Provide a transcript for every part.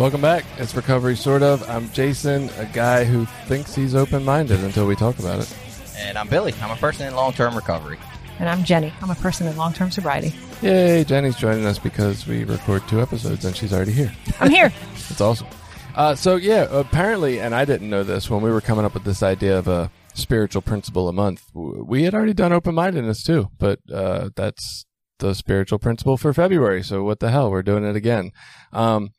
Welcome back. It's Recovery Sort of. I'm Jason, a guy who thinks he's open minded until we talk about it. And I'm Billy. I'm a person in long term recovery. And I'm Jenny. I'm a person in long term sobriety. Yay, Jenny's joining us because we record two episodes and she's already here. I'm here. It's awesome. Uh, so, yeah, apparently, and I didn't know this when we were coming up with this idea of a spiritual principle a month, we had already done open mindedness too, but uh, that's the spiritual principle for February. So, what the hell? We're doing it again. Um,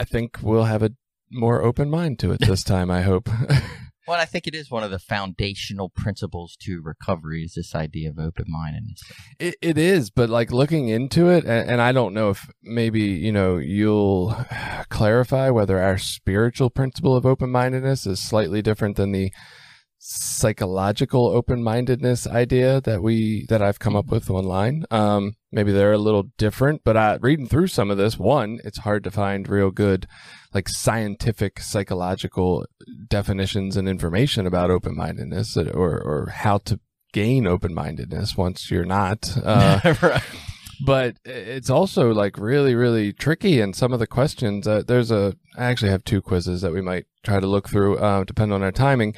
I think we'll have a more open mind to it this time, I hope. Well, I think it is one of the foundational principles to recovery is this idea of open mindedness. It, it is, but like looking into it, and, and I don't know if maybe you know you'll clarify whether our spiritual principle of open mindedness is slightly different than the psychological open mindedness idea that we that I've come up with online. Um, maybe they're a little different, but I, reading through some of this, one, it's hard to find real good like scientific psychological definitions and information about open mindedness or or how to gain open mindedness once you're not. Uh, right. but it's also like really really tricky and some of the questions uh, there's a i actually have two quizzes that we might try to look through uh, depending on our timing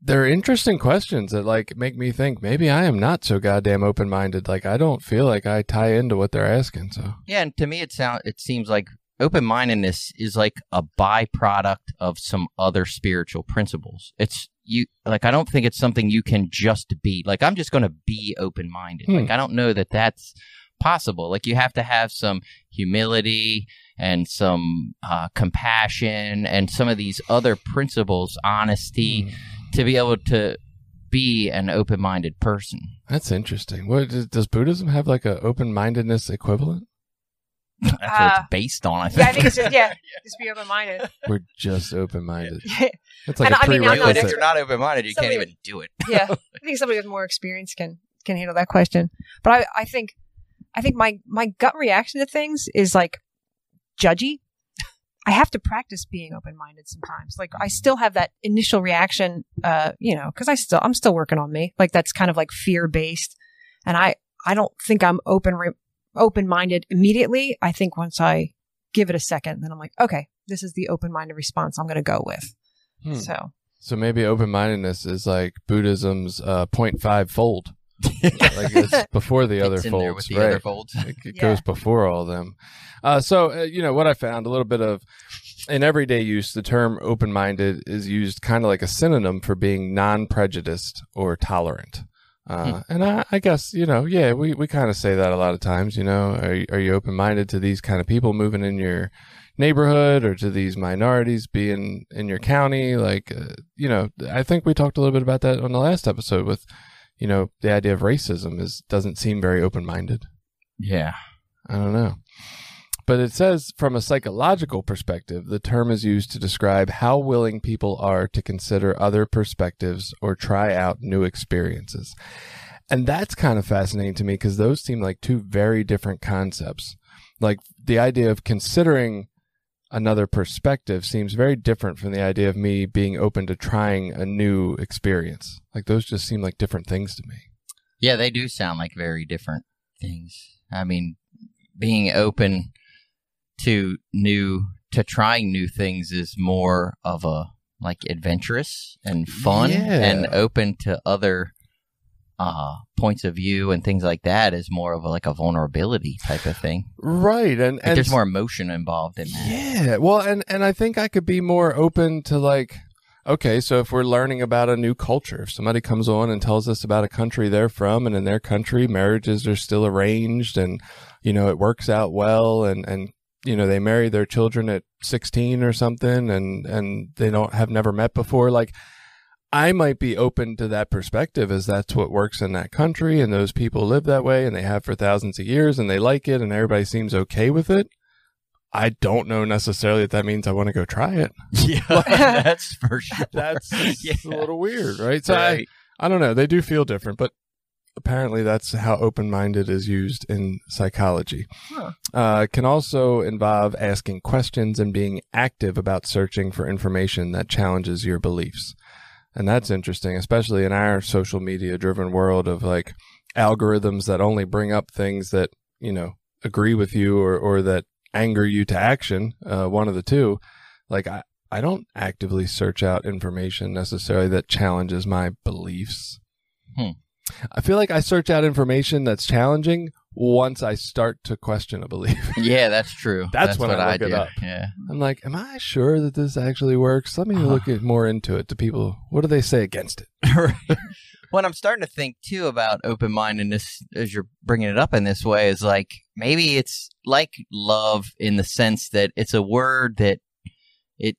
they're interesting questions that like make me think maybe i am not so goddamn open-minded like i don't feel like i tie into what they're asking so Yeah, and to me, it sound it seems like open mindedness is like a byproduct of some other spiritual principles. It's you like I don't think it's something you can just be. Like I'm just going to be open minded. Hmm. Like I don't know that that's possible. Like you have to have some humility and some uh, compassion and some of these other principles, honesty, to be able to be an open minded person. that's interesting what does, does buddhism have like an open-mindedness equivalent That's what Uh, it's based on. I think. Yeah, I think it's just, yeah, just be open minded. we're just open-minded that's like And a I mean, I'm If you're not open minded, you Somebody- can't even do it. yeah. I think somebody with more experience can can handle that question. But I, I think I think my my gut reaction to things is like judgy. I have to practice being open minded sometimes. Like I still have that initial reaction, uh, you know, because I still I'm still working on me. Like that's kind of like fear based, and I I don't think I'm open re- open minded immediately. I think once I give it a second, then I'm like, okay, this is the open minded response I'm going to go with. Hmm. So So maybe open mindedness is like Buddhism's uh, 0.5 fold. Like it's before the other Fits in there with folds, the right? other folds. It, it Yeah. goes before all of them. Uh, so uh, you know what I found a little bit of in everyday use. The term open minded is used kind of like a synonym for being non prejudiced or tolerant. Uh, and I, I guess you know, yeah, we, we kind of say that a lot of times. You know, are you- are you open minded to these kind of people moving in your neighborhood or to these minorities being in your county? Like, uh, you know, I think we talked a little bit about that on the last episode with, you know, the idea of racism is doesn't seem very open minded. Yeah. I don't know. But it says from a psychological perspective, the term is used to describe how willing people are to consider other perspectives or try out new experiences. And that's kind of fascinating to me because those seem like two very different concepts. Like the idea of considering another perspective seems very different from the idea of me being open to trying a new experience. Like those just seem like different things to me. Yeah, they do sound like very different things. I mean, being open to new to trying new things is more of a like adventurous and fun Yeah. and open to other uh points of view and things like that is more of a, like a vulnerability type of thing. Right. And, Like and there's more emotion involved in that. Yeah. Well, and and I think I could be more open to like okay, so if we're learning about a new culture, if somebody comes on and tells us about a country they're from and in their country marriages are still arranged and you know it works out well and and you know they marry their children at 16 or something and and they don't have never met before like I might be open to that perspective as that's what works in that country and those people live that way and they have for thousands of years and they like it and everybody seems okay with it. I don't know necessarily that that means I want to go try it. Yeah, that's for sure. That's Yeah. a little weird, right? So right. I, I don't know. They do feel different, but apparently that's how open-minded is used in psychology. Huh. Uh, can also involve asking questions and being active about searching for information that challenges your beliefs. And that's interesting, especially in our social media driven world of like algorithms that only bring up things that, you know, agree with you or, or that anger you to action, uh, one of the two. Like I, I don't actively search out information necessarily that challenges my beliefs. Hmm. I feel like I search out information that's challenging once I start to question a belief. Yeah, that's true. That's when what I I, it do. up. Yeah. I'm like, am I sure that this actually works? Let me uh-huh. look at more into it. To people, what do they say against it? right. What I'm starting to think too about open mindedness as you're bringing it up in this way is like maybe it's like love in the sense that it's a word that it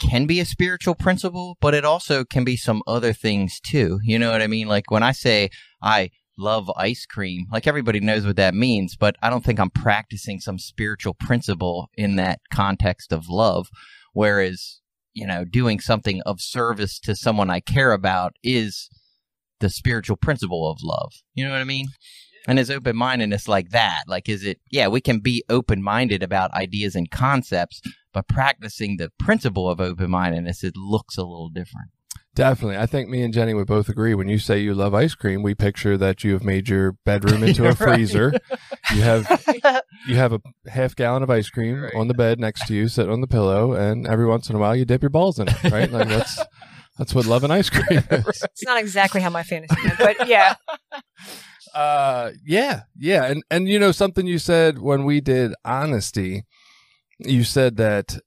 can be a spiritual principle, but it also can be some other things too. You know what I mean? Like when I say I love ice cream, like everybody knows what that means, but I don't think I'm practicing some spiritual principle in that context of love. Whereas, you know, doing something of service to someone I care about is the spiritual principle of love. You know what I mean? And is open mindedness like that? Like, is it, yeah, we can be open minded about ideas and concepts, but practicing the principle of open mindedness, it looks a little different. Definitely. I think me and Jenny would both agree. When you say you love ice cream, we picture that you have made your bedroom into a freezer. You have you have a half gallon of ice cream Right. on the bed next to you, sitting on the pillow, and every once in a while you dip your balls in it, right? Like that's that's what loving ice cream is. It's not exactly how my fantasy went, but yeah. Uh, yeah, yeah, and and you know something you said when we did honesty, you said that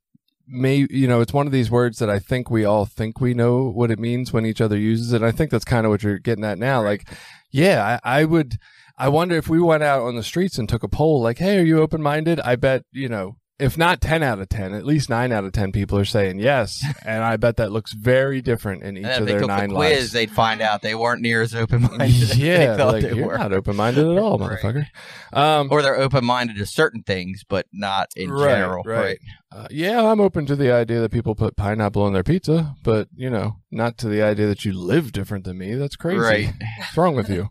may you know it's one of these words that I think we all think we know what it means when each other uses it. And I think that's kind of what you're getting at now. Like, yeah, I, I would. I wonder if we went out on the streets and took a poll, like, "Hey, are you open minded?" I bet you know, if not ten out of ten, at least nine out of ten people are saying yes, and I bet that looks very different in each And of their took nine the quiz, lives. they'd find out they weren't near as open minded yeah, they thought like they you're were. not open minded at all, Right. motherfucker. Um, or they're open minded to certain things, but not in Right, general. right. uh, yeah, I'm open to the idea that people put pineapple on their pizza, but you know, not to the idea that you live different than me. That's crazy. Right. What's wrong with you?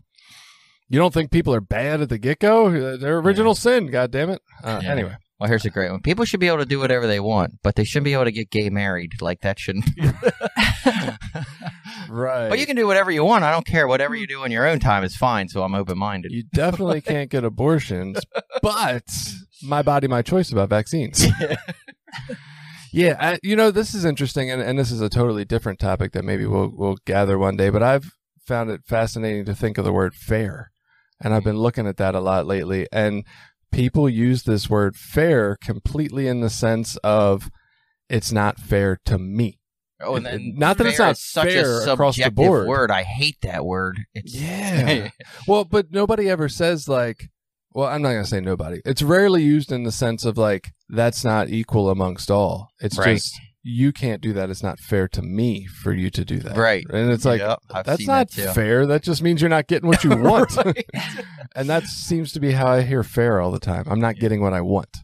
You don't think people are bad at the get go? Their original sin. God damn it. Uh, Yeah. Anyway, Well, here's a great one. People should be able to do whatever they want, but they shouldn't be able to get gay married. Like that shouldn't. right. but you can do whatever you want. I don't care. Whatever you do in your own time is fine. So I'm open minded. You definitely can't get abortions, but my body, my choice about vaccines. yeah, I, you know, this is interesting, and, and this is a totally different topic that maybe we'll we'll gather one day. But I've found it fascinating to think of the word fair, and I've hmm. been looking at that a lot lately. And people use this word fair completely in the sense of it's not fair to me. Oh, and then Not that it's not such fair a across the subjective board. word. I hate that word. It's Yeah. Well, but nobody ever says like, well, I'm not going to say nobody. It's rarely used in the sense of like, that's not equal amongst all. It's Right. just, you can't do that. It's not fair to me for you to do that. right. And it's like, Yep, that's not that fair. That just means you're not getting what you want. And that seems to be how I hear fair all the time. I'm not getting what I want.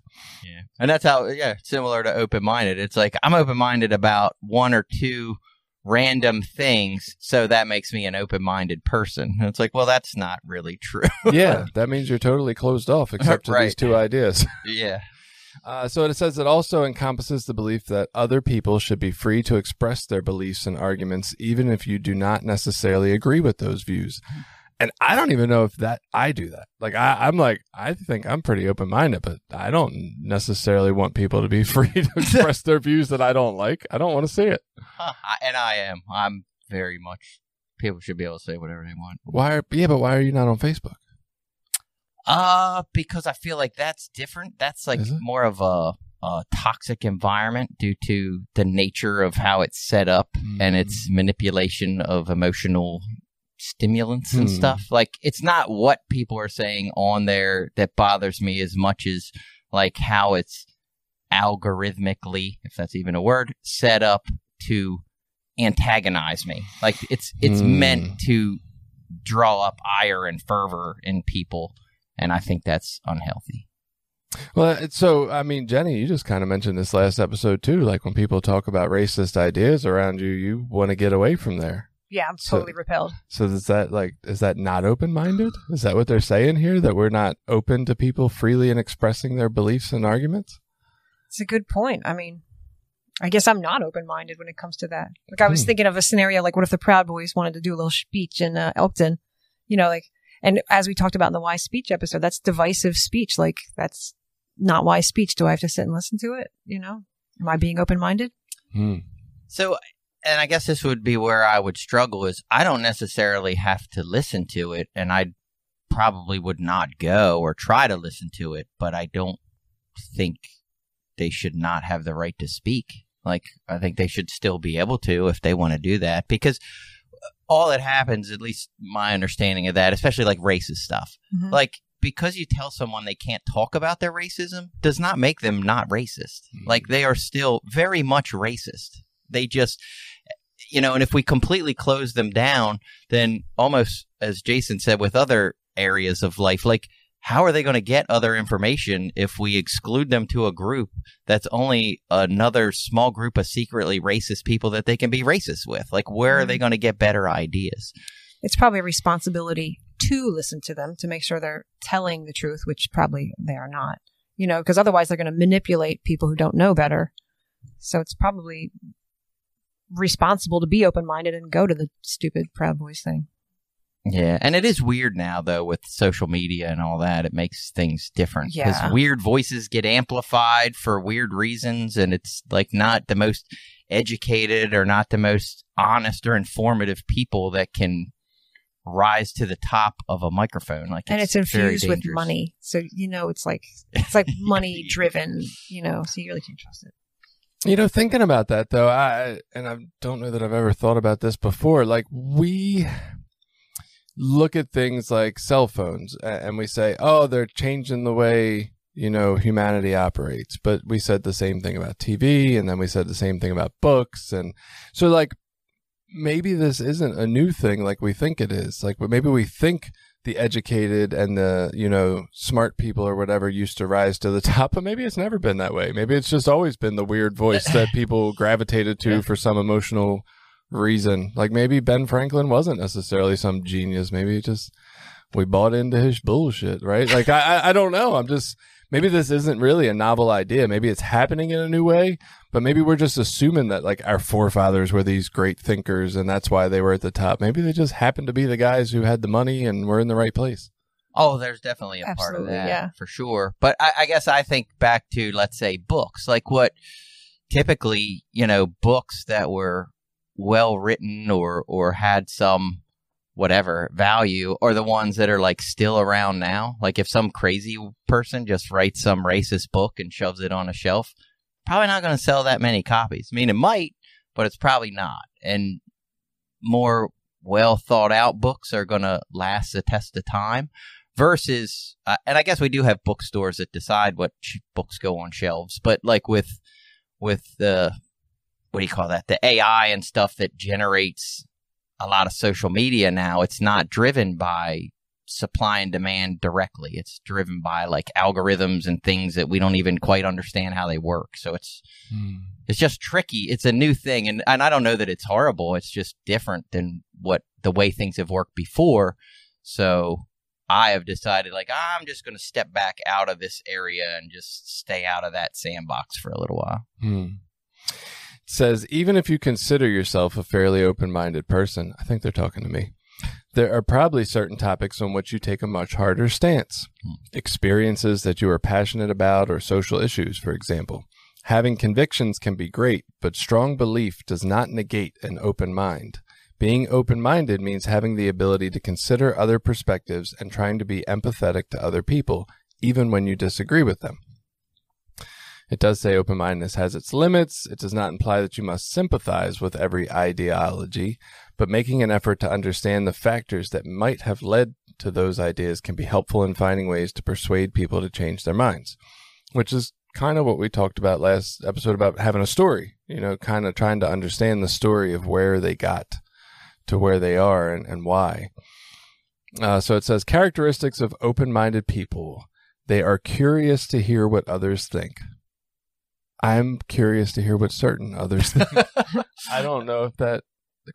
Yeah. And that's how, yeah, similar to open minded. It's like I'm open minded about one or two random things, so that makes me an open minded person. And it's like, well, that's not really true. yeah. That means you're totally closed off except for these two ideas. yeah. Uh, so it says it also encompasses the belief that other people should be free to express their beliefs and arguments, even if you do not necessarily agree with those views. And I don't even know if that I do that. Like I, I'm like I think I'm pretty open minded, but I don't necessarily want people to be free to express their views that I don't like. I don't want to see it. Huh. And I am. I'm very much. People should be able to say whatever they want. Why? Are, yeah, but why are you not on Facebook? Uh, because I feel like that's different. That's like more of a, a toxic environment due to the nature of how it's set up and its manipulation of emotional stimulants and Hmm. stuff. Like it's not what people are saying on there that bothers me as much as like how it's algorithmically, if that's even a word, set up to antagonize me. Like it's it's Hmm. meant to draw up ire and fervor in people, and I think that's unhealthy. Well, so I mean, Jenny, you just kind of mentioned this last episode too. Like when people talk about racist ideas around you, you want to get away from there. Yeah, I'm So- totally repelled. So is that like is that not open minded? Is that what they're saying here? That we're not open to people freely and expressing their beliefs and arguments? It's a good point. I mean, I guess I'm not open minded when it comes to that. Like I was Hmm. thinking of a scenario like what if the Proud Boys wanted to do a little speech in uh, Elkton, you know, like and as we talked about in the why speech episode, that's divisive speech. Like that's not why speech. Do I have to sit and listen to it? You know, am I being open minded? Hmm. So, and I guess this would be where I would struggle is I don't necessarily have to listen to it, and I probably would not go or try to listen to it, but I don't think they should not have the right to speak. Like, I think they should still be able to if they want to do that because all that happens, at least my understanding of that, especially like racist stuff, Mhm. like because you tell someone they can't talk about their racism does not make them not racist. Mhm. Like they are still very much racist. They just you know, and if we completely close them down, then almost as Jason said with other areas of life, like how are they going to get other information if we exclude them to a group that's only another small group of secretly racist people that they can be racist with? Like, where are they mm-hmm. going to get better ideas? It's probably a responsibility to listen to them to make sure they're telling the truth, which probably they are not. You know, because otherwise they're going to manipulate people who don't know better. So it's probably responsible to be open minded and go to the stupid Proud Boys thing. Yeah, and it is weird now though with social media and all that. It makes things different Yeah. weird voices get amplified for weird reasons, and it's like not the most educated or not the most honest or informative people that can rise to the top of a microphone. Like, and it's very infused with money. So you know, it's like it's like money driven. You know, so you really can't trust it. You know, thinking about that though, I and I don't know that I've ever thought about this before. Like we look at things like cell phones and we say, "Oh, they're changing the way you know humanity operates." But we said the same thing about TV, and then we said the same thing about books, and so like maybe this isn't a new thing like we think it is. Like, maybe we think the educated and the you know smart people or whatever used to rise to the top but maybe it's never been that way maybe it's just always been the weird voice that people gravitated to Yeah. for some emotional reason. Like maybe ben franklin wasn't necessarily some genius. Maybe just we bought into his bullshit right? Like I, I i don't know. I'm just maybe this isn't really a novel idea. Maybe it's happening in a new way but maybe we're just assuming that like our forefathers were these great thinkers and that's why they were at the top. Maybe they just happened to be the guys who had the money and were in the right place. Oh, there's definitely a part of that yeah. for sure. But I, I guess I think back to let's say books, like what typically you know books that were well written or or had some whatever value are the ones that are like still around now. Like if some crazy person just writes some racist book and shoves it on a shelf, probably not going to sell that many copies. I mean, it might, but it's probably not. And more well thought out books are going to last the test of time versus uh, and i guess we do have bookstores that decide what books go on shelves but like with with the what do you call that the ai and stuff that generates a lot of social media now it's not driven by supply and demand directly it's driven by like algorithms and things that we don't even quite understand how they work so it's it's just tricky. It's a new thing, and and I don't know that it's horrible. It's just different than what the way things have worked before. So I have decided, like, I'm just going to step back out of this area and just stay out of that sandbox for a little while. Hmm. Says even if you consider yourself a fairly open-minded person, I think they're talking to me. There are probably certain topics on which you take a much harder stance. Hmm. Experiences that you are passionate about or social issues, for example. Having convictions can be great, but strong belief does not negate an open mind. Being open minded means having the ability to consider other perspectives and trying to be empathetic to other people, even when you disagree with them. It does say open mindedness has its limits. It does not imply that you must sympathize with every ideology, but making an effort to understand the factors that might have led to those ideas can be helpful in finding ways to persuade people to change their minds. which is kind of what we talked about last episode about having a story, you know, kind of trying to understand the story of where they got to where they are and, and why. Uh, so it says characteristics of open minded people. They are curious to hear what others think. I'm curious to hear what certain others think. I don't know if that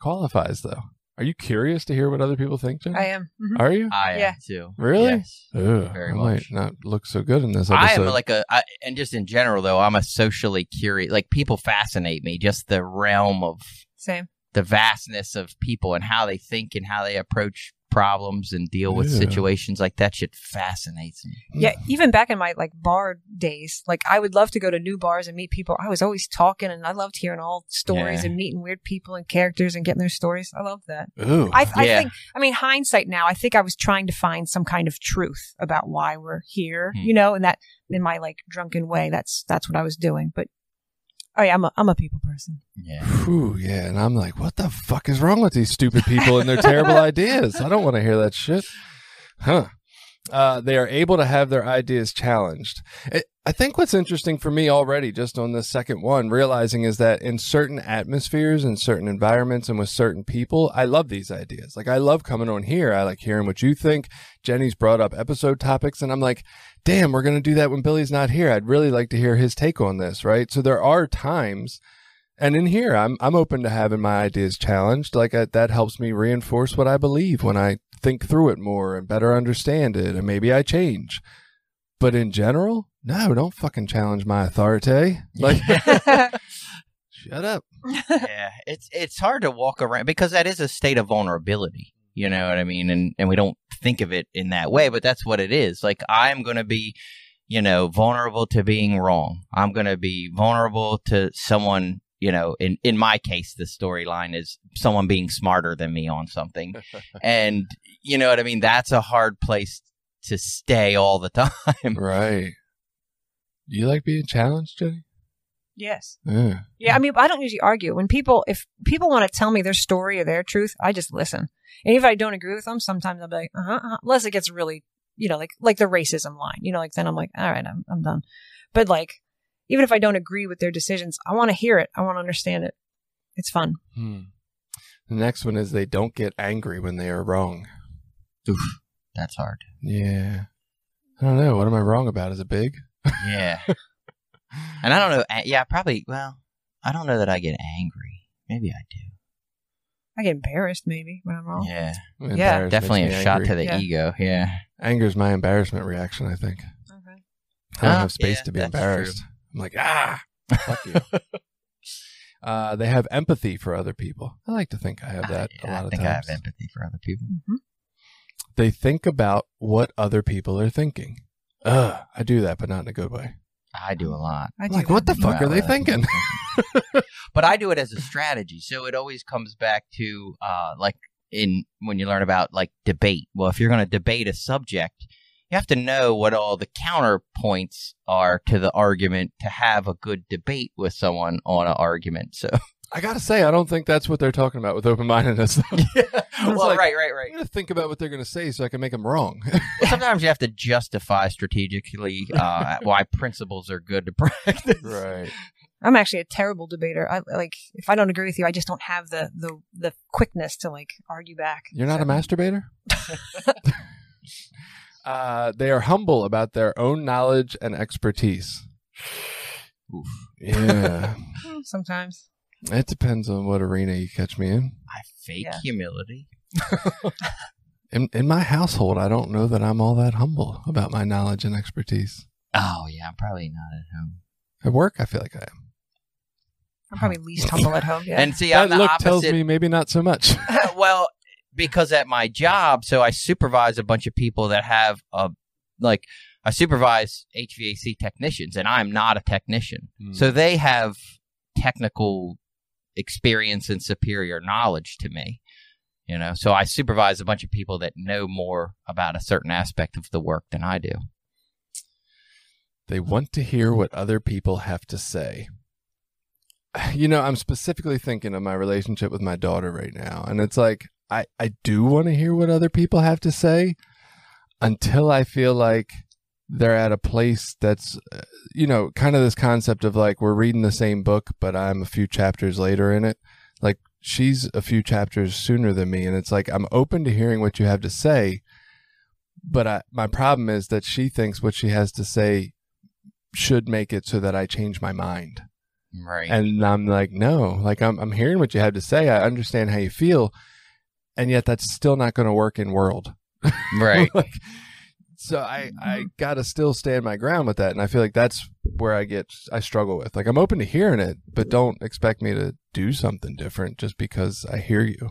qualifies though. Are you curious to hear what other people think, Jen? I am. Mhm. Are you? I Yeah. am too. Really? Yes. Ugh, Very I much. might not look so good in this episode. I episode. am like a, I, and just in general though, I'm a socially curious. Like people fascinate me. Just the realm of Same. the vastness of people and how they think and how they approach problems and deal with Yeah. situations like that shit fascinates me. Yeah, even back in my like bar days, like I would love to go to new bars and meet people. I was always talking, and I loved hearing all stories Yeah. and meeting weird people and characters and getting their stories. I love that. Ooh. I, I Yeah. think, I mean, hindsight now, I think I was trying to find some kind of truth about why we're here, Hmm. you know, and that in my like drunken way, that's that's what I was doing. But oh yeah, I'm a I'm a people person. Yeah. Whew, yeah, and I'm like, what the fuck is wrong with these stupid people and their terrible ideas? I don't want to hear that shit. Huh. Uh, they are able to have their ideas challenged. I I think what's interesting for me already, just on this second one, realizing is that in certain atmospheres and certain environments and with certain people, I love these ideas. Like, I love coming on here. I like hearing what you think. Jenny's brought up episode topics, and I'm like, damn, we're going to do that when Billy's not here. I'd really like to hear his take on this, right? So there are times and in here, I'm I'm open to having my ideas challenged. Like uh, that helps me reinforce what I believe when I think through it more and better understand it, and maybe I change. But in general, no, don't fucking challenge my authority. Like, shut up. yeah, it's it's hard to walk around because that is a state of vulnerability. You know what I mean? And and we don't think of it in that way, but that's what it is. Like I'm going to be, you know, vulnerable to being wrong. I'm going to be vulnerable to someone. You know, in in my case, the storyline is someone being smarter than me on something, and you know what I mean. That's a hard place to stay all the time. Right. Do you like being challenged, Jenny? yes. Yeah. Yeah, I mean, I don't usually argue. When people, if people want to tell me their story or their truth, I just listen. And if I don't agree with them, sometimes I'll be like, uh-huh, uh-huh, unless it gets really, you know, like like the racism line, you know, like then I'm like, all right, I'm I'm done. But like, even if I don't agree with their decisions, I want to hear it. I want to understand it. It's fun. Hmm. The next one is they don't get angry when they are wrong. That's hard. Yeah. I don't know. What am I wrong about? Is it big? Yeah. and I don't know. Yeah, probably. Well, I don't know that I get angry. Maybe I do. I get embarrassed maybe when I'm wrong. Yeah, Yeah. definitely a me shot angry. to the Yeah. ego. Yeah. Anger is my embarrassment reaction, I think. Okay. I don't Ah, have space yeah, to be that's embarrassed. I'm like, ah, fuck you. uh, they have empathy for other people. I like to think I have that a lot I of times. I have empathy for other people. hmm They think about what other people are thinking. Ugh, I do that, but not in a good way. I do a lot. I I'm do like, what the fuck are they Well, uh, thinking? but I do it as a strategy. So it always comes back to uh, like in when you learn about like debate. Well, if you're going to debate a subject, you have to know what all the counterpoints are to the argument to have a good debate with someone on an argument. So I gotta say, I don't think that's what they're talking about with open mindedness. yeah. well, like- right, right, I'm right. gonna think about what they're gonna say so I can make them wrong. Sometimes you have to justify strategically uh, why principles are good to practice. right. I'm actually a terrible debater. I like if I don't agree with you, I just don't have the the the quickness to like argue back. You're not a masturbator? Uh, they are humble about their own knowledge and expertise. Oof. Yeah. Mm, Sometimes. it depends on what arena you catch me in. I fake Yeah. humility. in. In my household, I don't know that I'm all that humble about my knowledge and expertise. Oh yeah, I'm probably not at home. At work, I feel like I am. I'm probably least humble at home. Yeah. And see, I'm that the look opposite. tells me maybe not so much. well, because at my job, so I supervise a bunch of people that have a like I supervise HVAC technicians, and I'm not a technician, Hmm. so they have technical experience and superior knowledge to me. You know, so I supervise a bunch of people that know more about a certain aspect of the work than I do. They want to hear what other people have to say. You know, I'm specifically thinking of my relationship with my daughter right now. And it's like, I, I do want to hear what other people have to say until I feel like they're at a place that's, uh, you know, kind of this concept of like we're reading the same book, but I'm a few chapters later in it. Like she's a few chapters sooner than me, and it's like I'm open to hearing what you have to say, but I, my problem is that she thinks what she has to say should make it so that I change my mind. Right. And I'm like, no, like I'm I'm hearing what you have to say. I understand how you feel, and yet that's still not going to work in world. right. like, so I I gotta still stand my ground with that, and I feel like that's where I get I struggle with. Like I'm open to hearing it, but don't expect me to do something different just because I hear you.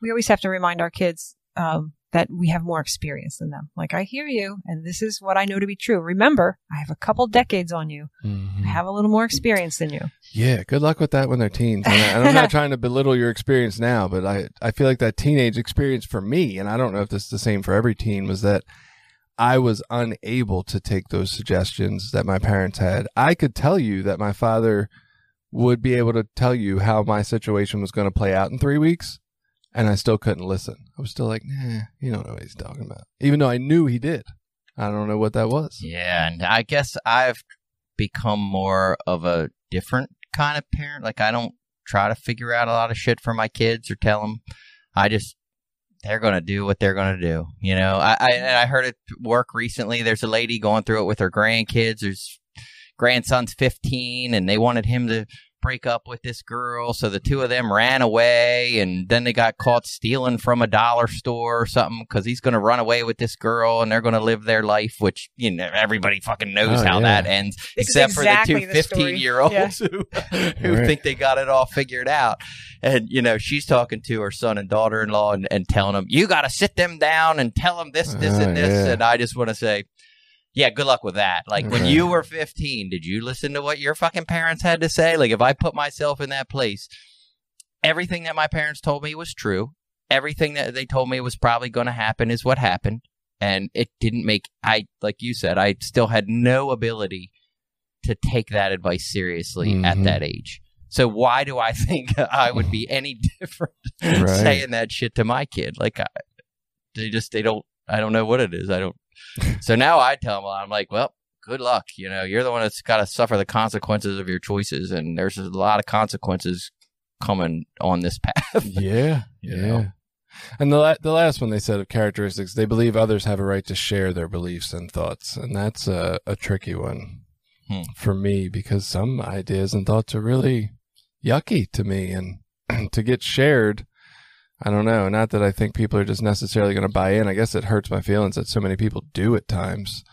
We always have to remind our kids um, that we have more experience than them. Like I hear you, and this is what I know to be true. Remember, I have a couple decades on you. Mm-hmm. I have a little more experience than you. Yeah, good luck with that when they're teens. And, I, and I'm not trying to belittle your experience now, but I, I feel like that teenage experience for me, and I don't know if this is the same for every teen, was that I was unable to take those suggestions that my parents had. I could tell you that my father would be able to tell you how my situation was going to play out in three weeks, and I still couldn't listen. I was still like, nah, you don't know what he's talking about. Even though I knew he did. I don't know what that was. Yeah, and I guess I've become more of a different kind of parent. Like I don't try to figure out a lot of shit for my kids or tell them. I just they're gonna do what they're gonna do. You know, I, I and I heard it work recently. There's a lady going through it with her grandkids. There's grandson's 15, and they wanted him to break up with this girl. So the two of them ran away, and then they got caught stealing from a dollar store or something because he's going to run away with this girl, and they're going to live their life, which you know everybody fucking knows Oh, how yeah. that ends, This except exactly for the two 15 year olds Yeah. who, who Right. think they got it all figured out. And you know she's talking to her son and daughter in law and, and telling them, "You got to sit them down and tell them this, this, Oh, and this." yeah. And I just want to say. Yeah, good luck with that. Like when you were 15, did you listen to what your fucking parents had to say? Like if I put myself in that place, everything that my parents told me was true. Everything that they told me was probably going to happen is what happened. And it didn't make, I, like you said, I still had no ability to take that advice seriously at Mhm. that age. So why do I think I would be any different Right. saying that shit to my kid? Like I, they just, they don't, I don't know what it is. I don't. so now I tell them, I'm like, well, good luck. You know, you're the one that's got to suffer the consequences of your choices. And there's a lot of consequences coming on this path. Yeah, yeah. know? And the la- the last one they said of characteristics, they believe others have a right to share their beliefs and thoughts, and that's a, a tricky one Hmm. for me because some ideas and thoughts are really yucky to me, and to get shared, I don't know. Not that I think people are just necessarily going to buy in. I guess it hurts my feelings that so many people do at times,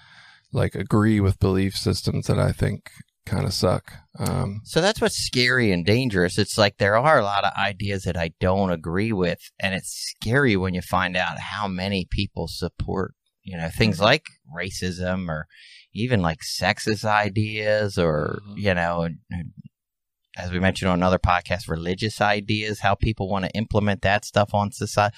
like agree with belief systems that I think kind of suck. Um, So that's what's scary and dangerous. It's like there are a lot of ideas that I don't agree with, and it's scary when you find out how many people support, you know, things like racism or even like sexist ideas or, Mhm. you know, as we mentioned on another podcast, religious ideas, how people want to implement that stuff on society.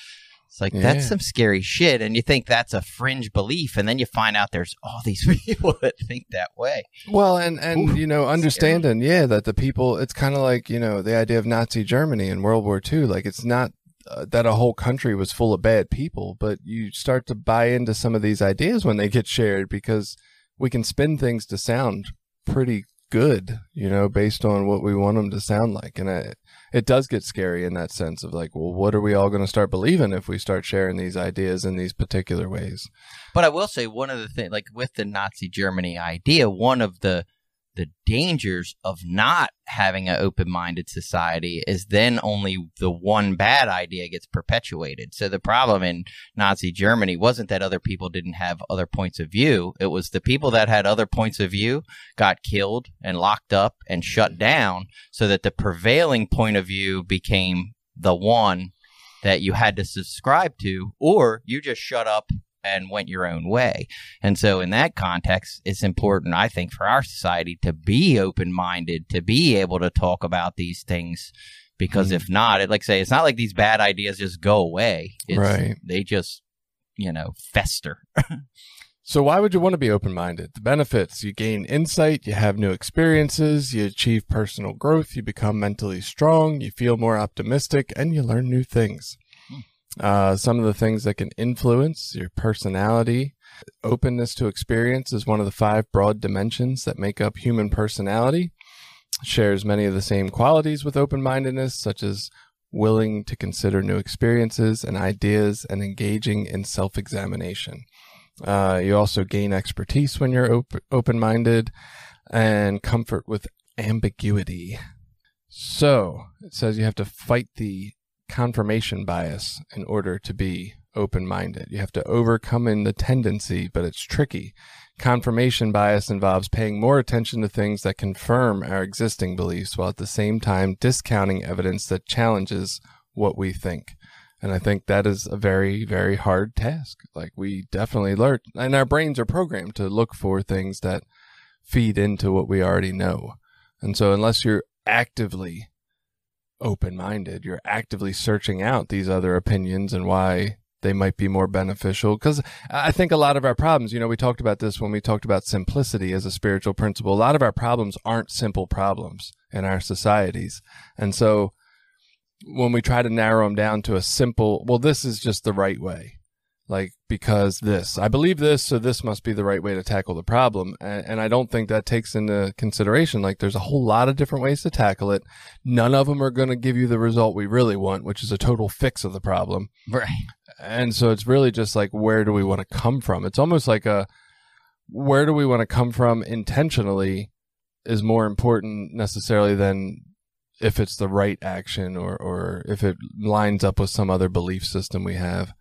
It's like that's some scary shit, and you think that's a fringe belief, and then you find out there's all these people that think that way. Well, and and Oof, you know, understanding, yeah, that the people, it's kind of like you know the idea of Nazi Germany in World War II. Like it's not uh, that a whole country was full of bad people, but you start to buy into some of these ideas when they get shared because we can spin things to sound pretty good, you know, based on what we want them to sound like, and it, it does get scary in that sense of like, well, what are we all going to start believing if we start sharing these ideas in these particular ways? But I will say one of the things, like with the Nazi Germany idea, one of the the dangers of not having an open-minded society is then only the one bad idea gets perpetuated. So the problem in Nazi Germany wasn't that other people didn't have other points of view. It was the people that had other points of view got killed and locked up and shut down so that the prevailing point of view became the one that you had to subscribe to or you just shut up and went your own way. And so, in that context, it's important, I think, for our society to be open minded, to be able to talk about these things. Because Mhm. if not, it like say, it's not like these bad ideas just go away. It's, Right. They just, you know, fester. So why would you want to be open-minded? The benefits, you gain insight, you have new experiences, you achieve personal growth, you become mentally strong, you feel more optimistic, and you learn new things. Uh, some of the things that can influence your personality, Openness to experience is one of the five broad dimensions that make up human personality. Shares many of the same qualities with open mindedness, such as willing to consider new experiences and ideas and engaging in self examination. Uh, you also gain expertise when you're op- open minded and comfort with ambiguity. So it says you have to fight the confirmation bias in order to be open minded. You have to overcome in the tendency, but it's tricky. Confirmation bias involves paying more attention to things that confirm our existing beliefs while at the same time discounting evidence that challenges what we think. And I think that is a very, very hard task. Like we definitely learn, and our brains are programmed to look for things that feed into what we already know. And so unless you're actively open minded, you're actively searching out these other opinions and why they might be more beneficial. Because I think a lot of our problems, you know, we talked about this when we talked about simplicity as a spiritual principle. A lot of our problems aren't simple problems in our societies. And so when we try to narrow them down to a simple, well, this is just the right way. Like, because this, I believe this, so this must be the right way to tackle the problem. And, and I don't think that takes into consideration, like, there's a whole lot of different ways to tackle it. None of them are going to give you the result we really want, which is a total fix of the problem. Right. And so it's really just like, where do we want to come from? It's almost like a, where do we want to come from intentionally is more important necessarily than if it's the right action or, or if it lines up with some other belief system we have.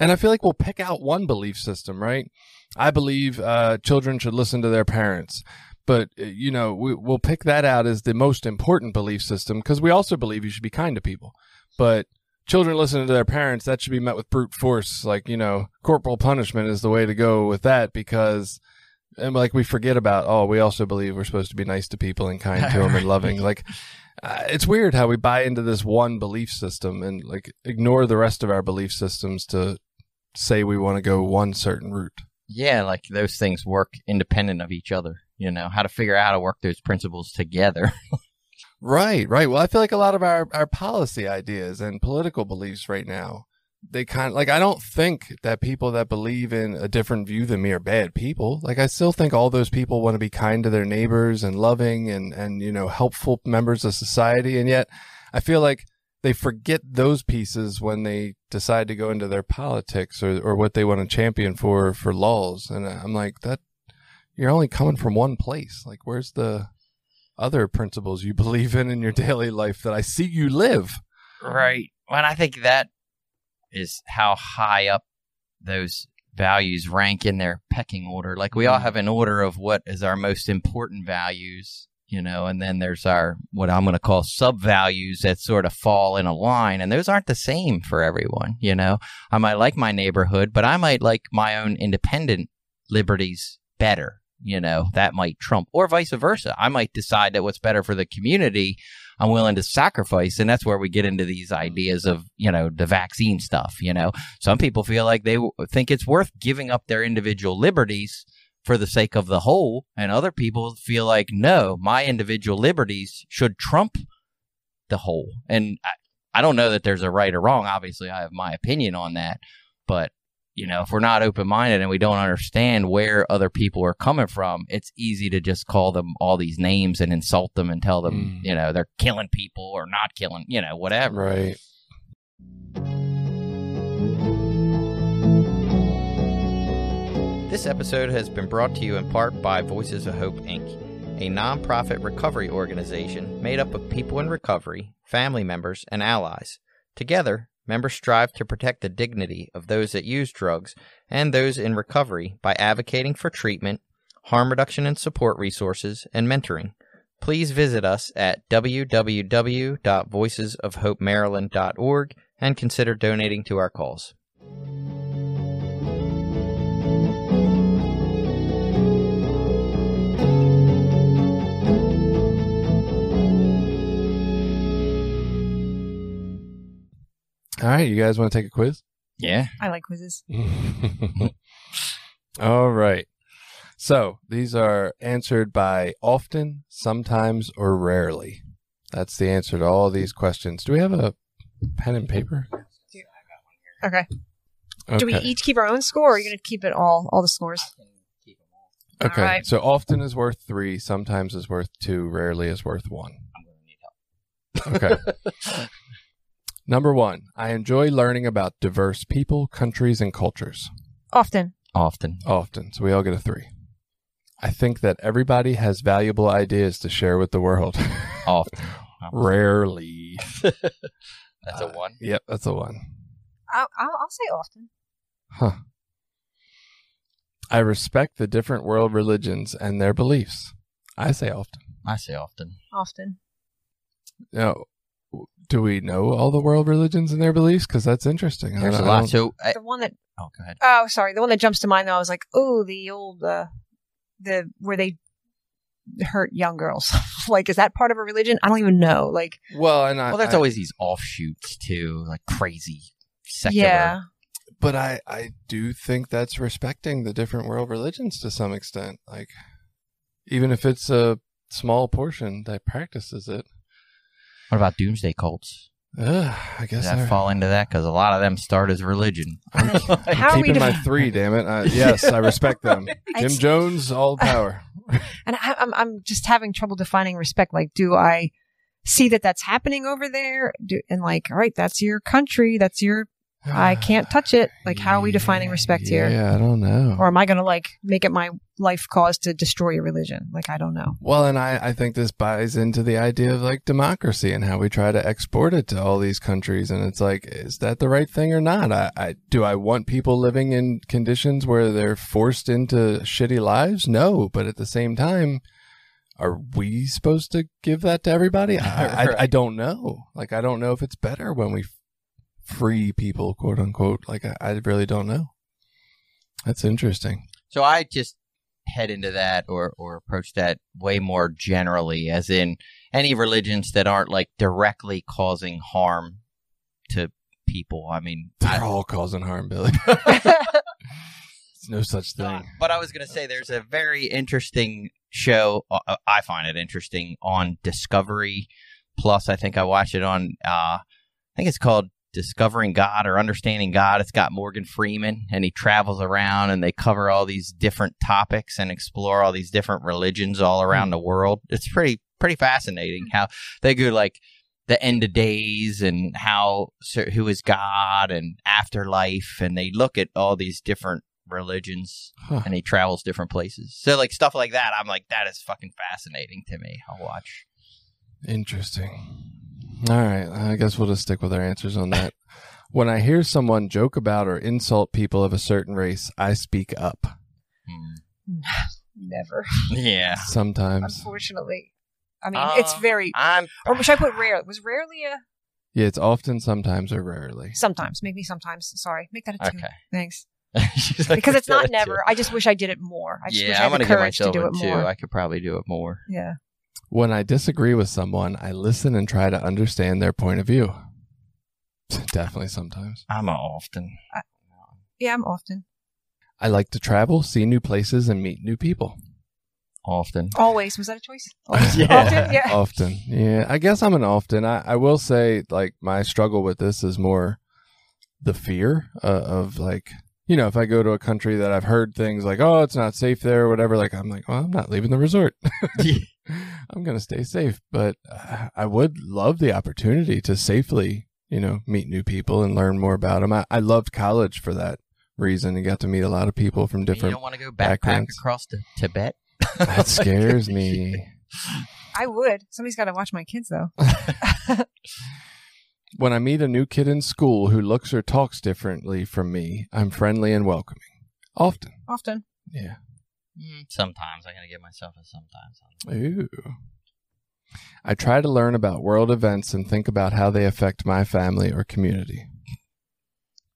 And I feel like we'll pick out one belief system, right? I believe uh, children should listen to their parents. But, uh, you know, we, we'll pick that out as the most important belief system because we also believe you should be kind to people. But children listening to their parents, that should be met with brute force. Like, you know, corporal punishment is the way to go with that because, and like, we forget about, oh, we also believe we're supposed to be nice to people and kind to them and loving. Like, uh, it's weird how we buy into this one belief system and like ignore the rest of our belief systems to say we want to go one certain route. Yeah, like those things work independent of each other. You know, how to figure out how to work those principles together. right, right. Well, I feel like a lot of our, our policy ideas and political beliefs right now, they kind of like, I don't think that people that believe in a different view than me are bad people. Like, I still think all those people want to be kind to their neighbors and loving and, and, you know, helpful members of society. And yet I feel like they forget those pieces when they decide to go into their politics or, or what they want to champion for for laws. And I'm like, that you're only coming from one place. Like, where's the other principles you believe in in your daily life that I see you live? Right. Well, I think that is how high up those values rank in their pecking order. Like we all mm. have an order of what is our most important values you know, and then there's our what I'm going to call sub values that sort of fall in a line, and those aren't the same for everyone. You know, I might like my neighborhood, but I might like my own independent liberties better. You know, that might trump, or vice versa. I might decide that what's better for the community, I'm willing to sacrifice, and that's where we get into these mm-hmm. ideas of you know the vaccine stuff. You know, some people feel like they think it's worth giving up their individual liberties for the sake of the whole, and other people feel like, no, my individual liberties should trump the whole. And I, I don't know that there's a right or wrong. Obviously, I have my opinion on that. But, you know, if we're not open minded and we don't understand where other people are coming from, it's easy to just call them all these names and insult them and tell them, mm. you know, they're killing people or not killing, you know, whatever. Right. This episode has been brought to you in part by Voices of Hope, Inc., a nonprofit recovery organization made up of people in recovery, family members, and allies. Together, members strive to protect the dignity of those that use drugs and those in recovery by advocating for treatment, harm reduction and support resources, and mentoring. Please visit us at www.voicesofhopemaryland.org and consider donating to our cause. All right, you guys want to take a quiz? Yeah. I like quizzes. All right. So these are answered by often, sometimes, or rarely. That's the answer to all these questions. Do we have a pen and paper? Okay. Okay. Do we each keep our own score, or are you going to keep it all, all the scores? Okay. All right. So often is worth three, sometimes is worth two, rarely is worth one. Okay. Number one, I enjoy learning about diverse people, countries, and cultures. Often. Often. Often. So we all get a three. I think that everybody has valuable ideas to share with the world. Often. Rarely. That's a one. Uh, yep, that's a one. I'll, I'll, I'll say often. Huh. I respect the different world religions and their beliefs. I say often. I say often. Often. Now, do we know all the world religions and their beliefs? Because that's interesting. I There's a lot. So, I, The one that oh, go ahead. Oh, sorry. The one that jumps to mind though, I was like, oh, the old, uh, the where they hurt young girls. like, is that part of a religion? I don't even know. Like, well, and I, Well, there's I- always these offshoots too, like crazy secular. yeah, but I, I do think that's respecting the different world religions to some extent. Like, even if it's a small portion that practices it, What about doomsday cults? uh, I Does guess that they're- fall into that? Because a lot of them start as religion. I'm How are we keeping my defi- three. Damn it! Uh, yes, I respect them. Jim It's- Jones, all power. and I, I'm I'm just having trouble defining respect. Like, do I see that that's happening over there? Do, and like, all right, that's your country. That's your. I can't touch it. Like, how are we defining respect here? Yeah, I don't know. Or am I going to like make it my life cause to destroy your religion? Like, I don't know. Well, and I, I think this buys into the idea of like democracy and how we try to export it to all these countries. And it's like, is that the right thing or not? I, I do I want people living in conditions where they're forced into shitty lives? No, but at the same time, are we supposed to give that to everybody? I, I, I don't know. Like, I don't know if it's better when we free people, quote unquote. Like, I, I really don't know. That's interesting. So I just head into that or or approach that way more generally, as in any religions that aren't like directly causing harm to people. I mean, They're I- all causing harm, Billy. It's no such thing. But I was going to say there's a very interesting show. Uh, I find it interesting on Discovery Plus. I think I watch it on. Uh, I think it's called Discovering God or Understanding God. It's got Morgan Freeman, and he travels around, and they cover all these different topics and explore all these different religions all around hmm. the world. It's pretty pretty fascinating hmm. how they go like the end of days and how who is God and afterlife, and they look at all these different religions Huh. and he travels different places. So like stuff like that, I'm like that is fucking fascinating to me. I'll watch. Interesting. All right. I guess we'll just stick with our answers on that. when I hear someone joke about or insult people of a certain race, I speak up. Hmm. Never. Yeah, Sometimes. Unfortunately. I mean, Uh, it's very. I'm. Or should I put rare? Was rarely a Yeah, it's often, sometimes, or rarely. sometimes? Make me sometimes. Sorry, make that a two. Okay. Thanks. Like, Because it's not "Too." never. I just wish I did it more. I just wish I Yeah, had I'm the gonna give courage to myself do a it two. more. I could probably do it more. Yeah. When I disagree with someone, I listen and try to understand their point of view. Definitely sometimes. I'm a often. Yeah, I'm often. I like to travel, see new places, and meet new people. Often. Always. Was that a choice? Always? Yeah. Often? Yeah. often. Yeah, I guess I'm an often. I, I will say, like, my struggle with this is more the fear uh, of, like, you know, if I go to a country that I've heard things like, oh, it's not safe there or whatever, like, I'm like, well, I'm not leaving the resort. I'm going to stay safe. But uh, I would love the opportunity to safely, you know, meet new people and learn more about them. I, I loved college for that reason and got to meet a lot of people from different. You don't want to go backpack backgrounds. across to Tibet? That scares me. I would. Somebody's got to watch my kids, though. When I meet a new kid in school who looks or talks differently from me, I'm friendly and welcoming. Often. Often. Yeah. Mm, sometimes I gotta give myself a sometimes. Ooh. I try to learn about world events and think about how they affect my family or community.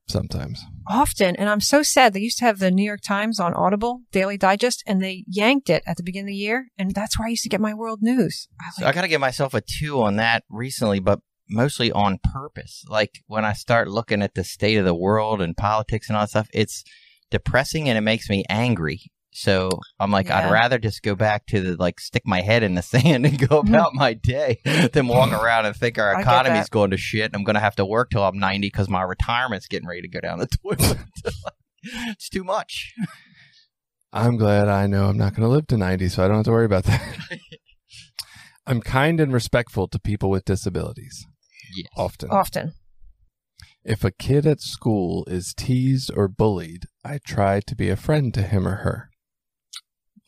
Sometimes. Often. And I'm so sad. They used to have the New York Times on Audible, Daily Digest, and they yanked it at the beginning of the year. And that's where I used to get my world news. I So I got to give myself a two on that recently, but mostly on purpose. Like when I start looking at the state of the world and politics and all that stuff, it's depressing and it makes me angry. So I'm like, Yeah. I'd rather just go back to the like stick my head in the sand and go mm-hmm. about my day than walk around and think our I get economy's going to shit. And I'm going to have to work till I'm 90 because my retirement's getting ready to go down the toilet. it's too much. I'm glad I know I'm not going to live to 90, so I don't have to worry about that. I'm kind and respectful to people with disabilities. Yes. Often. Often. If a kid at school is teased or bullied, I try to be a friend to him or her.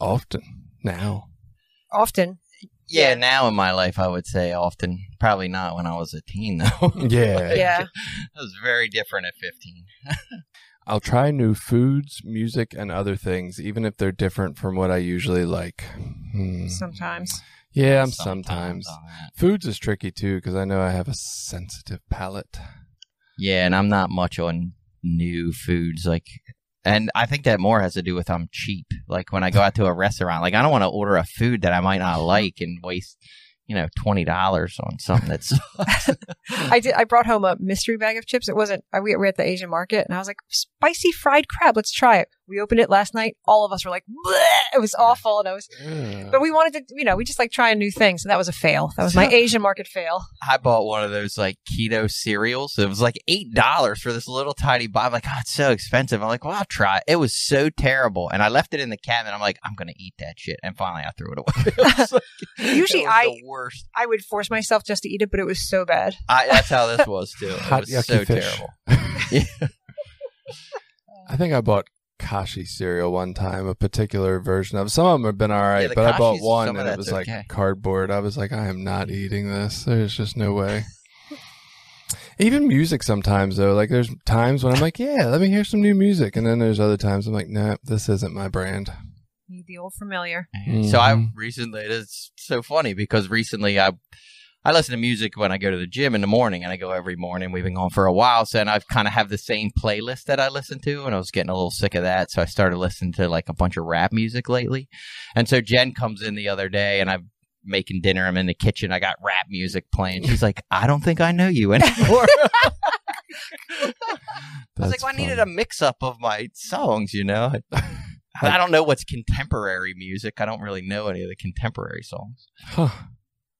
Often. Now. Often. Yeah. now in my life, I would say often. Probably not when I was a teen, though. Yeah. Yeah. That was very different at 15. I'll try new foods, music, and other things, even if they're different from what I usually like. Hmm. Sometimes. Yeah, I'm sometimes. on that. Foods is tricky too because I know I have a sensitive palate. Yeah, and I'm not much on new foods. Like, and I think that more has to do with I'm cheap. Like when I go out to a restaurant, like I don't want to order a food that I might not like and waste, you know, twenty dollars on something that's. I did. I brought home a mystery bag of chips. It wasn't. I, we were at the Asian market, and I was like, "Spicy fried crab. Let's try it." We opened it last night. All of us were like, Bleh! "It was awful," and I was. But we wanted to, you know, we just like try a new thing. So that was a fail. That was my Asian market fail. I bought one of those like keto cereals. It was like eight dollars for this little tiny box. I'm like, oh, it's so expensive. I'm like, well, I'll try. it. It was so terrible, and I left it in the cabinet. I'm like, I'm gonna eat that shit, and finally I threw it away. It like- Usually it I- the worst. I would force myself just to eat it, but it was so bad. I, that's how this was too. It Hot was so fish. terrible. I think I bought Kashi cereal one time, a particular version of. Some of them have been all right, the but I bought one and it that's was like cardboard. I was like, I am not eating this. There's just no way. Even music sometimes though, like there's times when I'm like, yeah, let me hear some new music, and then there's other times I'm like, nah, this isn't my brand. Need the old familiar. So I Mhm. recently it's so funny because recently I I listen to music when I go to the gym in the morning and I go every morning. We've been going for a while, so and I've kind of have the same playlist that I listen to, and I was getting a little sick of that, so I started listening to like a bunch of rap music lately. And so Jen comes in the other day, and I'm making dinner. I'm in the kitchen. I got rap music playing. She's like, "I don't think I know you anymore." I was like, well, I needed a mix up of my songs, you know. I don't know what's contemporary music. I don't really know any of the contemporary songs. Huh.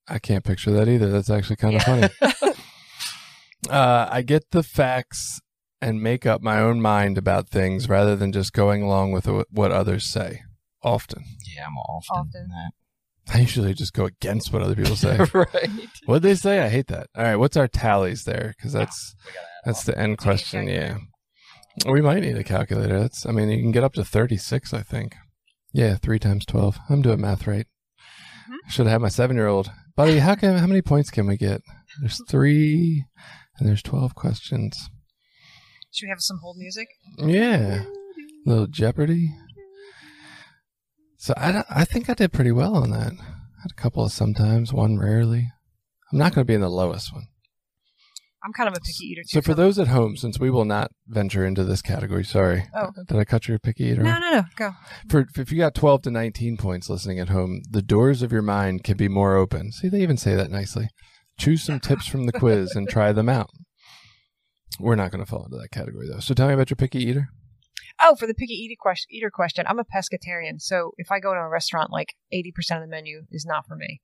I can't picture that either. That's actually kind of Yeah. funny. uh, I get the facts and make up my own mind about things rather than just going along with what others say. Often. Yeah, I'm often, Often. that. I usually just go against what other people say. right. what they say? I hate that. All right, what's our tallies there? Because that's that's the end question. Yeah, we might need a calculator. That's. I mean, you can get up to thirty-six. I think. Yeah, three times twelve. I'm doing math right. Mhm. Should have had my seven-year-old buddy. How can? How many points can we get? There's three, and there's twelve questions. Should we have some hold music? Yeah, A little Jeopardy. So I, I think I did pretty well on that. I had a couple of sometimes, one rarely. I'm not going to be in the lowest one. I'm kind of a picky eater too. So for those at home, since we will not venture into this category, sorry. Oh. Did I cut your picky eater? no, no, no, go. For if you got 12 to 19 points listening at home, the doors of your mind can be more open. See, they even say that nicely. Choose some tips from the quiz and try them out. We're not going to fall into that category though. So tell me about your picky eater. Oh, for the picky eater question, eater question, I'm a pescatarian. So if I go to a restaurant, like 80% of the menu is not for me.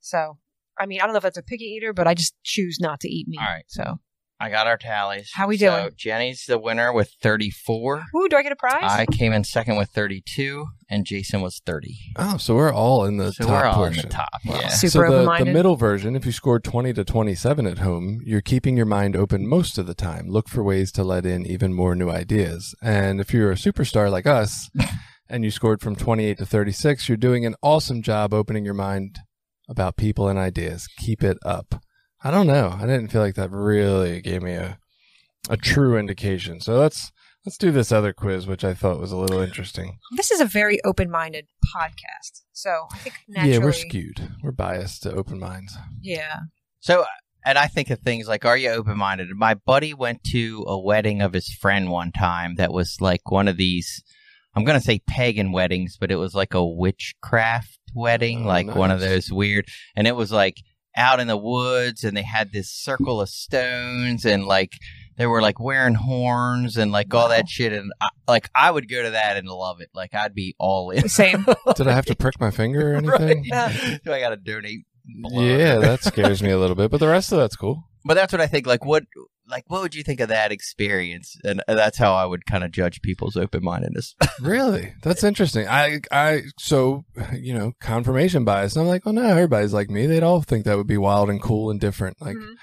So, I mean, I don't know if that's a picky eater, but I just choose not to eat meat. All right. So, I got our tallies. How we So doing? Jenny's the winner with 34. ooh, do I get a prize? I came in second with 32, and Jason was 30. Oh, so we're all in the so top we're all portion. in the top. Yeah. Super so the, the open-minded. middle version, if you scored 20 to 27 at home, you're keeping your mind open most of the time. Look for ways to let in even more new ideas. And if you're a superstar like us and you scored from 28 to 36, you're doing an awesome job opening your mind about people and ideas. Keep it up. I don't know. I didn't feel like that really gave me a a true indication. So let's let's do this other quiz which I thought was a little interesting. this is a very open minded podcast. So I think naturally. Yeah, we're skewed. We're biased to open minds. Yeah. So, and I think of things like, are you open minded? My buddy went to a wedding of his friend one time that was like one of these, I'm going to say pagan weddings, but it was like a witchcraft wedding, Oh, like one of those weird, and it was like out in the woods and they had this circle of stones and like, they were like wearing horns and like all that shit, and I, like I would go to that and love it. Like I'd be all in. Same. Did I have to prick my finger or anything? Right. Do I got to donate? blood? Yeah, that scares me a little bit, but the rest of that's cool. But that's what I think. Like what? Like what would you think of that experience? And that's how I would kind of judge people's open mindedness. Really? That's interesting. I, I, so, you know, confirmation bias. And I'm like, oh no, everybody's like me. They'd all think that would be wild and cool and different. Like, Mhm.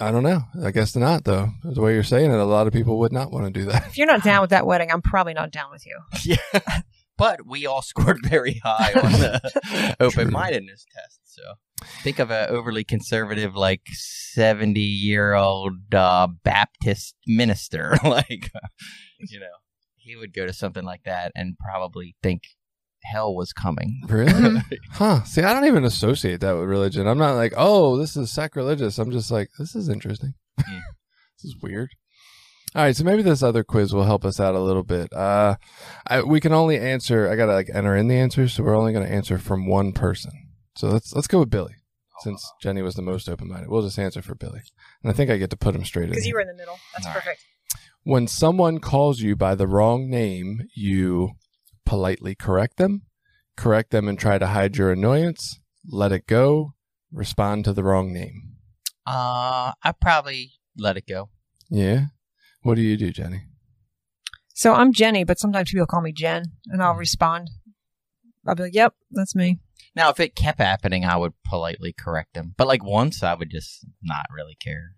I don't know. I guess not though. The way you're saying it, a lot of people would not want to do that. If you're not down with that wedding, I'm probably not down with you. yeah. But we all scored very high on the open mindedness test. So think of an overly conservative, like 70 year old uh, Baptist minister. like, you know, he would go to something like that and probably think hell was coming. Really? huh. See, I don't even associate that with religion. I'm not like, oh, this is sacrilegious. I'm just like, this is interesting. Yeah. this is weird. All right, so maybe this other quiz will help us out a little bit. Uh, I, we can only answer. I gotta like enter in the answers, so we're only gonna answer from one person. So let's let's go with Billy, since Jenny was the most open minded. We'll just answer for Billy, and I think I get to put him straight in. Because you were in the middle. That's All right. perfect. when someone calls you by the wrong name, you politely correct them, correct them and try to hide your annoyance, let it go, respond to the wrong name. Uh, I probably let it go. Yeah. What do you do, Jenny? So I'm Jenny, but sometimes people call me Jen, and I'll respond. I'll be like, "Yep, that's me." Now, if it kept happening, I would politely correct them. But like once, I would just not really care.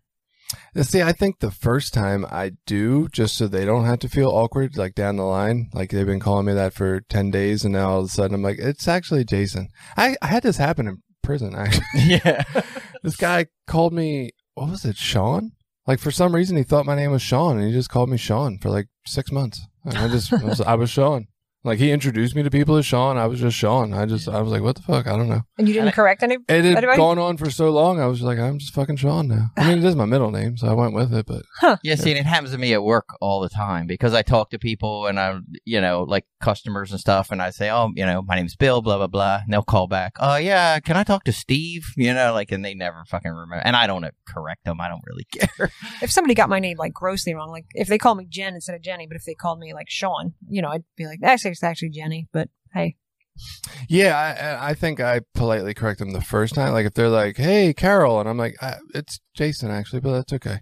Uh, See, I think the first time I do, just so they don't have to feel awkward, like down the line, like they've been calling me that for 10 days, and now all of a sudden I'm like, it's actually Jason. I, I had this happen in prison, actually. yeah. this guy called me, what was it, Sean? Like for some reason he thought my name was Sean, and he just called me Sean for like six months. And I just I was, I was Sean. Like he introduced me to people as Sean. I was just Sean. I just I was like, what the fuck? I don't know. And you didn't I- correct any. It had Anybody? gone on for so long. I was like, I'm just fucking Sean now. I mean, it is my middle name, so I went with it. But Yeah, see, and it happens to me at work all the time because I talk to people and I'm you know, like customers and stuff, and I say, oh, you know, my name's Bill, blah blah blah, and they'll call back, oh yeah, can I talk to Steve? You know, like, and they never fucking remember, and I don't correct them. I don't really care. If somebody got my name like grossly wrong, like if they called me Jen instead of Jenny, but if they called me like Sean, you know, I'd be like, "Actually, it's actually Jenny." But hey, yeah, I, I think I politely correct them the first time. Like if they're like, "Hey, Carol," and I'm like, I, "It's Jason, actually," but that's okay.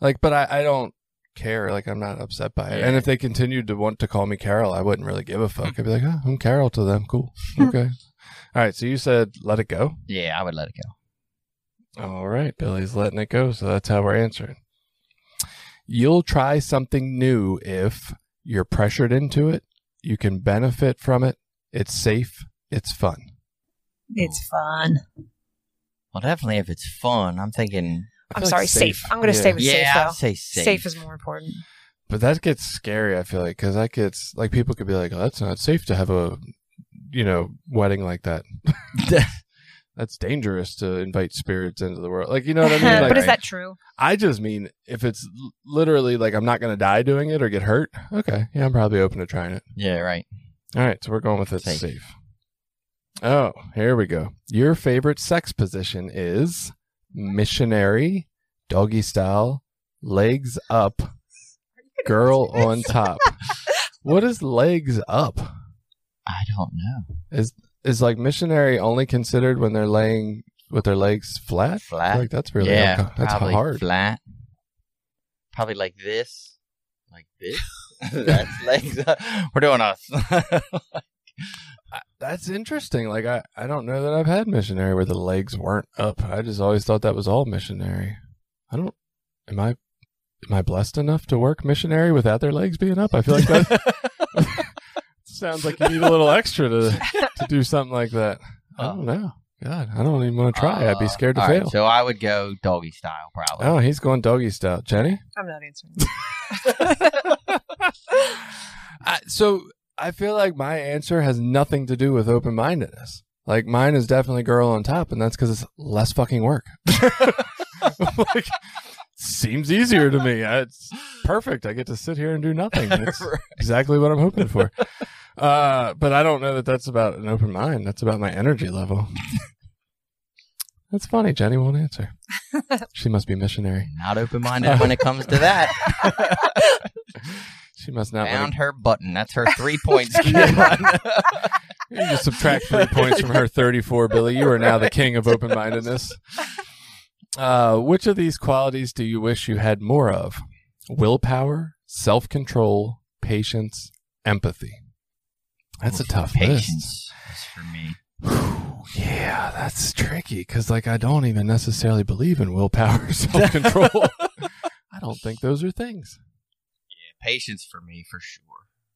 Like, but I, I don't care. Like I'm not upset by it. Yeah. And if they continued to want to call me Carol, I wouldn't really give a fuck. Mm-hmm. I'd be like, oh, I'm Carol to them. Cool. Okay. All right. So you said let it go. Yeah, I would let it go. All right. Billy's letting it go. So that's how we're answering. You'll try something new if you're pressured into it. You can benefit from it. It's safe. It's fun. it's fun. Well, definitely if it's fun. I'm thinking, I I'm feel sorry, like safe. I'm going to Yeah. stay with yeah, safe I'd though. say safe. Safe. is more important. But that gets scary, I feel like, because that gets, like, people could be like, oh, that's not safe to have a, you know, wedding like that. that's dangerous to invite spirits into the world. Like, you know what I mean? Like, but is that true? I just mean if it's literally like I'm not going to die doing it or get hurt, okay. Yeah, I'm probably open to trying it. yeah, right. All right, so we're going with it's Safe. safe. Oh, here we go. Your favorite sex position is missionary, doggy style, legs up, girl on top. What is legs up? I don't know. Is is like missionary only considered when they're laying with their legs flat? Flat. Like that's really yeah, unco- that's probably hard. flat. Probably like this, like this. That's legs. up. We're doing us. That's interesting. Like I, I don't know that I've had missionary where the legs weren't up. I just always thought that was all missionary. I don't. Am I? Am I blessed enough to work missionary without their legs being up? I feel like that sounds like you need a little extra to to do something like that. I don't know. God, I don't even want to try. I'd be Uh, scared to all right, fail. so I would go doggy style, probably. oh, he's going doggy style. Jenny. I'm not answering. I, so I feel like my answer has nothing to do with open mindedness. Like mine is definitely girl on top, and that's because it's less fucking work. like, seems easier to me. It's perfect. I get to sit here and do nothing. It's Right. exactly what I'm hoping for. Uh, but I don't know that that's about an open mind. That's about my energy level. That's funny. Jenny won't answer. she must be missionary. Not open minded when it comes to that. She must not. Found Like, her button. That's her three points. you just subtract three points from her 34, Billy. You are now the king of open mindedness. Uh, which of these qualities do you wish you had more of? Willpower, self control, patience, empathy. That's a tough list. Patience is for me. Whew, yeah, that's tricky because, like, I don't even necessarily believe in willpower, self control. I don't think those are things. Yeah, patience for me for sure.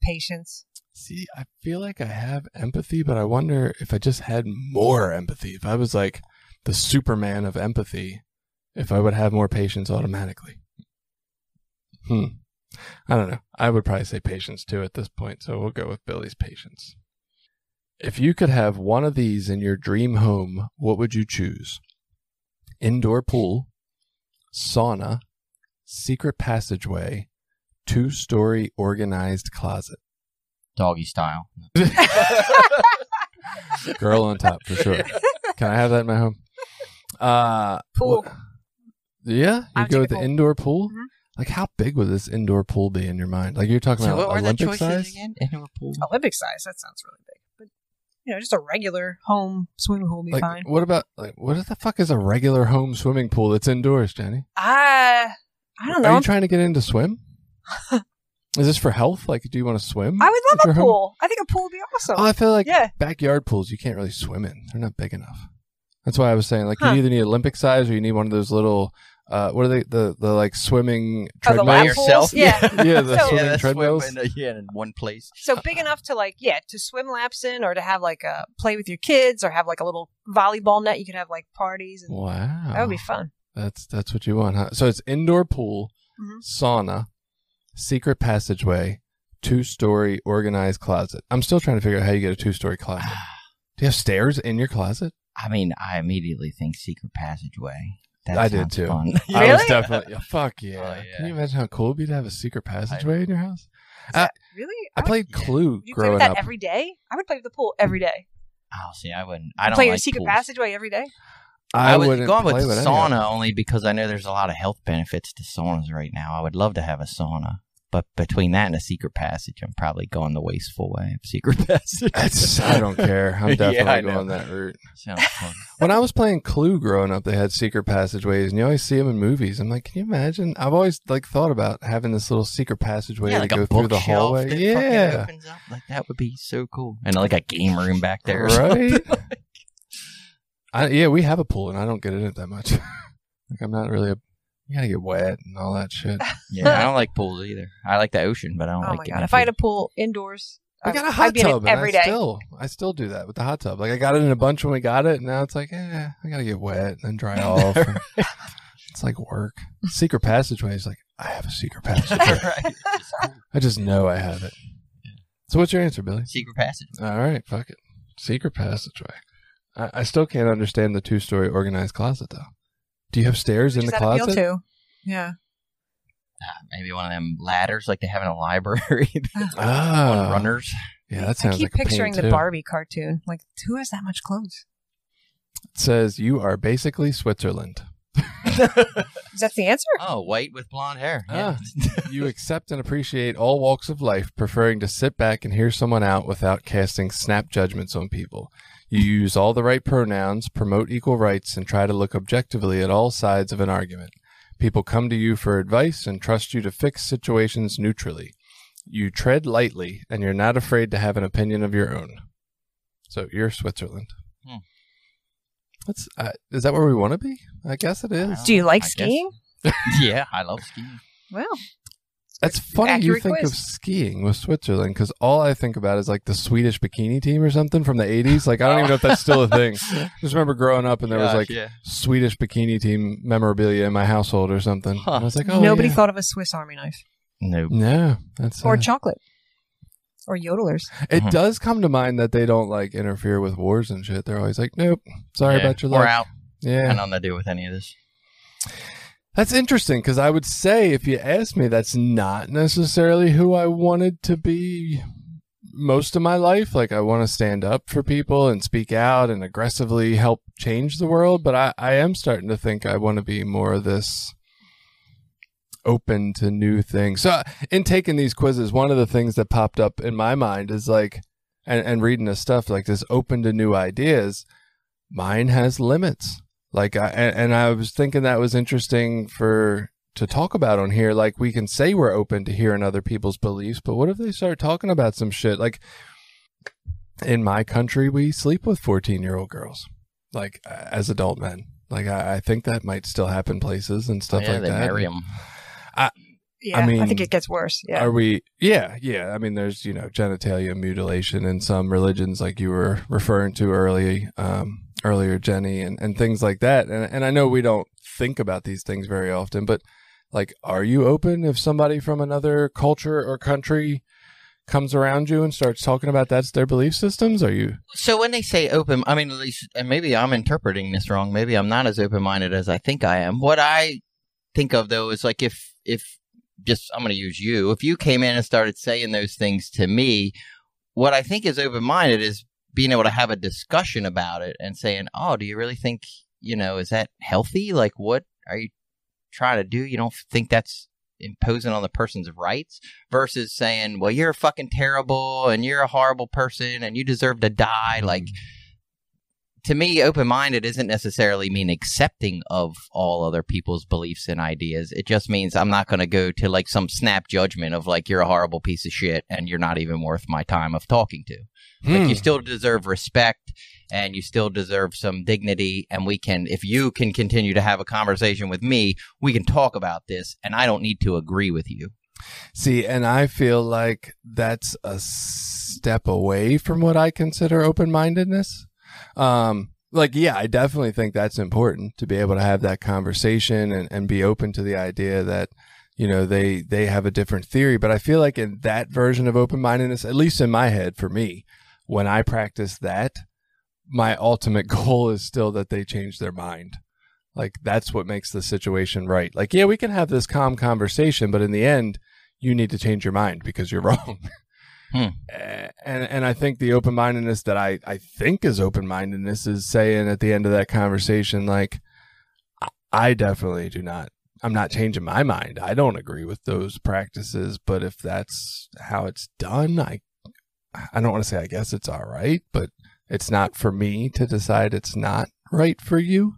Patience. See, I feel like I have empathy, but I wonder if I just had more empathy. If I was like the Superman of empathy, if I would have more patience automatically. Hmm. I don't know. I would probably say patience too at this point, so we'll go with Billy's patience. If you could have one of these in your dream home, what would you choose? Indoor pool, sauna, secret passageway, two story organized closet. Doggy style. Girl on top for sure. Can I have that in my home? Uh, Pool. wh- yeah, I you go with the pool. indoor pool. Mhm. Like, how big would this indoor pool be in your mind? Like, you're talking So about what were the Olympic choices size. again? Indoor pool. Olympic size. That sounds really big. But you know, just a regular home swimming pool would be Like, fine. what about like what the fuck is a regular home swimming pool that's indoors, Jenny? I I don't know. Are you trying to get into swim? is this for health? Like, do you want to swim? I would love your a home? pool. I think a pool would be awesome. Oh, I feel like yeah. backyard pools you can't really swim in. They're not big enough. That's why I was saying like Huh. you either need Olympic size or you need one of those little uh what are they the the like swimming Oh, the treadmills? lap yourself? pools? Yeah. yeah, the So- swimming that's treadmills. swim in, uh, yeah, in one place. So big enough to like, yeah, to swim laps in, or to have like a play with your kids, or have like a little volleyball net. You could have like parties, and Wow. that would be fun. That's that's what you want, huh? So it's indoor pool, Mhm. sauna, secret passageway, two story organized closet. I'm still trying to figure out how you get a two story closet. Do you have stairs in your closet? I mean, I immediately think secret passageway. That I did too. Fun. I was definitely yeah, fuck yeah. Oh, yeah. Can you imagine how cool it'd be to have a secret passageway in your house? Uh, Really? I would- played yeah. Clue You play growing with that up. every day? I would play with the pool every day. oh, see, I wouldn't. I don't play like your secret pools. passageway every day. I, was wouldn't going with play any of sauna them. only because I know there's a lot of health benefits to saunas right now. I would love to have a sauna, but between that and a secret passage, I'm probably going the wasteful way of secret passage. It's- I don't care. I'm Yeah, definitely know. going that route. Sounds fun. When I was playing Clue growing up, they had secret passageways, and you always see them in movies. I'm like, can you imagine? I've always like thought about having this little secret passageway yeah, to like go through the hallway. Yeah, opens up. Like that would be so cool, and like a game room back there. right. I, yeah, we have a pool, and I don't get in it that much. like, I'm not really a. You gotta get wet and all that shit. yeah, I don't like pools either. I like the ocean, but I don't Oh like my god! in If I had pool. a pool indoors, I I'd- got a I'd hot be in it tub, every I day. still, I still do that with the hot tub. Like I got it in a bunch when we got it, and now it's like, eh, I gotta get wet and then dry off. and it's like work. Secret passageway is like, I have a secret passageway. right. Just. I just know I have it. So what's your answer, Billy? Secret passage. All right, fuck it. Secret passageway. I, I still can't understand the two-story organized closet though. Do you have stairs in Does the that appeal closet? too? Yeah. Uh, maybe one of them ladders like they have in a library. Ah, on runners. Yeah, that sounds. I keep like a pain, picturing the too. Barbie cartoon. Like, who has that much clothes? It says you are basically Switzerland. Is that the answer? Oh, white with blonde hair. Yeah. You accept and appreciate all walks of life, preferring to sit back and hear someone out without casting snap judgments on people. You use all the right pronouns, promote equal rights, and try to look objectively at all sides of an argument. People come to you for advice and trust you to fix situations neutrally. You tread lightly, and you're not afraid to have an opinion of your own. So you're Switzerland. Hmm. That's uh, is that where we want to be? I guess it is. Do you like I skiing? yeah, I love skiing. Well, That's funny you think quiz. of skiing with Switzerland because all I think about is like the Swedish bikini team or something from the 80s. Like, I don't even know if that's still a thing. I Just remember growing up and there was like yeah. Swedish bikini team memorabilia in my household or something. Huh. And I was like, oh, nobody yeah. thought of a Swiss Army knife No. No, that's or uh, chocolate or yodelers. it Mhm. does come to mind that they don't like interfere with wars and shit. They're always like, nope, sorry Yeah, about your We're out. Yeah, I don't know to deal with any of this. That's interesting because I would say if you asked me, that's not necessarily who I wanted to be most of my life. Like I want to stand up for people and speak out and aggressively help change the world. But I, I am starting to think I want to be more of this open to new things. So in taking these quizzes, one of the things that popped up in my mind is like, and, and reading this stuff like this open to new ideas, mine has limits. Like I, and, I was thinking that was interesting for to talk about on here. Like we can say we're open to hearing other people's beliefs, but what if they start talking about some shit? Like in my country, we sleep with 14 year old girls, like as adult men. Like I, I, think that might still happen places and stuff oh, yeah, like they that. Marry them. I, Yeah, I mean, I think it gets worse. Yeah. Are we? Yeah, yeah. I mean, there's you know genitalia mutilation in some religions, like you were referring to early, um, earlier, Jenny, and, and things like that. And and I know we don't think about these things very often, but like, are you open if somebody from another culture or country comes around you and starts talking about that's their belief systems? Are you? So when they say open, I mean, at least, and maybe I'm interpreting this wrong. Maybe I'm not as open minded as I think I am. What I think of though is like if if just I'm going to use you. If you came in and started saying those things to me, what I think is open minded is being able to have a discussion about it and saying, "Oh, do you really think you know is that healthy? Like, what are you trying to do? You don't think that's imposing on the person's rights versus saying, "Well, you're fucking terrible and you're a horrible person and you deserve to die." Like mm. To me, open minded isn't necessarily mean accepting of all other people's beliefs and ideas. It just means I'm not going to go to like some snap judgment of like you're a horrible piece of shit and you're not even worth my time of talking to. Like Hmm. you still deserve respect and you still deserve some dignity and we can if you can continue to have a conversation with me, we can talk about this and I don't need to agree with you. See, and I feel like that's a step away from what I consider open mindedness. Um, like, yeah, I definitely think that's important to be able to have that conversation and, and be open to the idea that, you know, they, they have a different theory. But I feel like in that version of open mindedness, at least in my head for me, when I practice that, my ultimate goal is still that they change their mind. Like that's what makes the situation right. Like, yeah, we can have this calm conversation, but in the end, you need to change your mind because you're wrong. Hmm. And and I think the open mindedness that I, I think is open mindedness is saying at the end of that conversation, like, I definitely do not. I'm not changing my mind. I don't agree with those practices, but if that's how it's done, I I don't want to say I guess it's all right, but it's not for me to decide it's not right for you.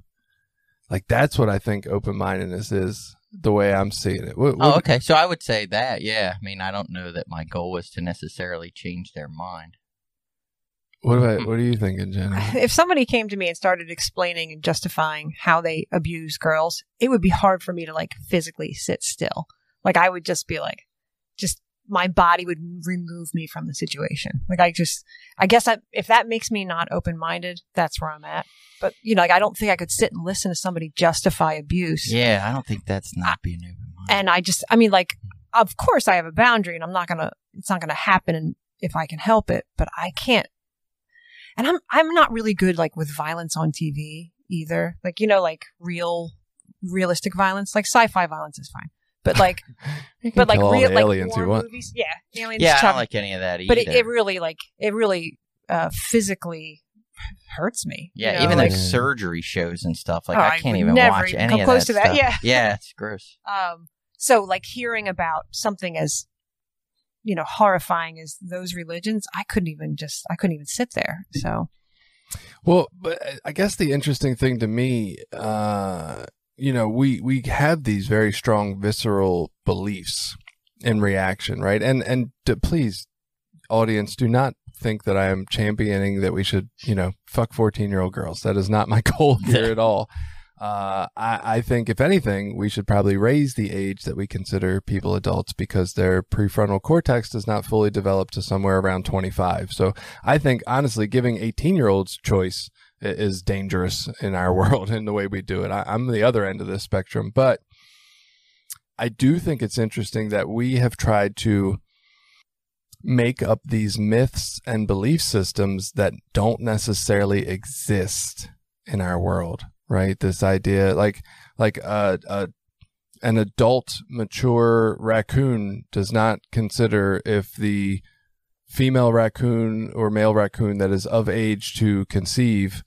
Like that's what I think open mindedness is the way I'm seeing it. What, Oh, okay. So I would say that, yeah. I mean, I don't know that my goal was to necessarily change their mind. What about what are you thinking, Jenny? if somebody came to me and started explaining and justifying how they abuse girls, it would be hard for me to like physically sit still. Like I would just be like, just my body would remove me from the situation. Like I just, I guess I, if that makes me not open minded, that's where I'm at. But you know, like I don't think I could sit and listen to somebody justify abuse. Yeah, I don't think that's not being open minded. And I just, I mean, like, of course I have a boundary and I'm not gonna, it's not gonna happen and if I can help it, but I can't. And I'm, I'm not really good like with violence on TV either. Like, you know, like real, realistic violence, like sci-fi violence is fine. But like, You but like all real, the like aliens war you want. movies. Yeah. Aliens Yeah, I don't like any of that either. but it, it really like, it really, uh, physically hurts me. you yeah, know, even like, like surgery shows and stuff. Like Oh, I I can't would even never watch even any come of close that to that, stuff. yeah. yeah, it's gross. Um, so like hearing about something as, you know, horrifying as those religions, I couldn't even just, I couldn't even sit there. So Well, but I guess the interesting thing to me, uh, you know, we we have these very strong visceral beliefs in reaction, right? And and to, please, audience, do not think that I am championing that we should, you know, fuck fourteen year old girls. That is not my goal here at all. Uh, I, I think if anything, we should probably raise the age that we consider people adults because their prefrontal cortex does not fully develop to somewhere around 25. So I think honestly, giving 18 year olds choice is dangerous in our world in the way we do it. I, I'm the other end of the spectrum, but I do think it's interesting that we have tried to make up these myths and belief systems that don't necessarily exist in our world, right? This idea, like, like uh, uh, an adult, mature raccoon does not consider if the female raccoon or male raccoon that is of age to conceive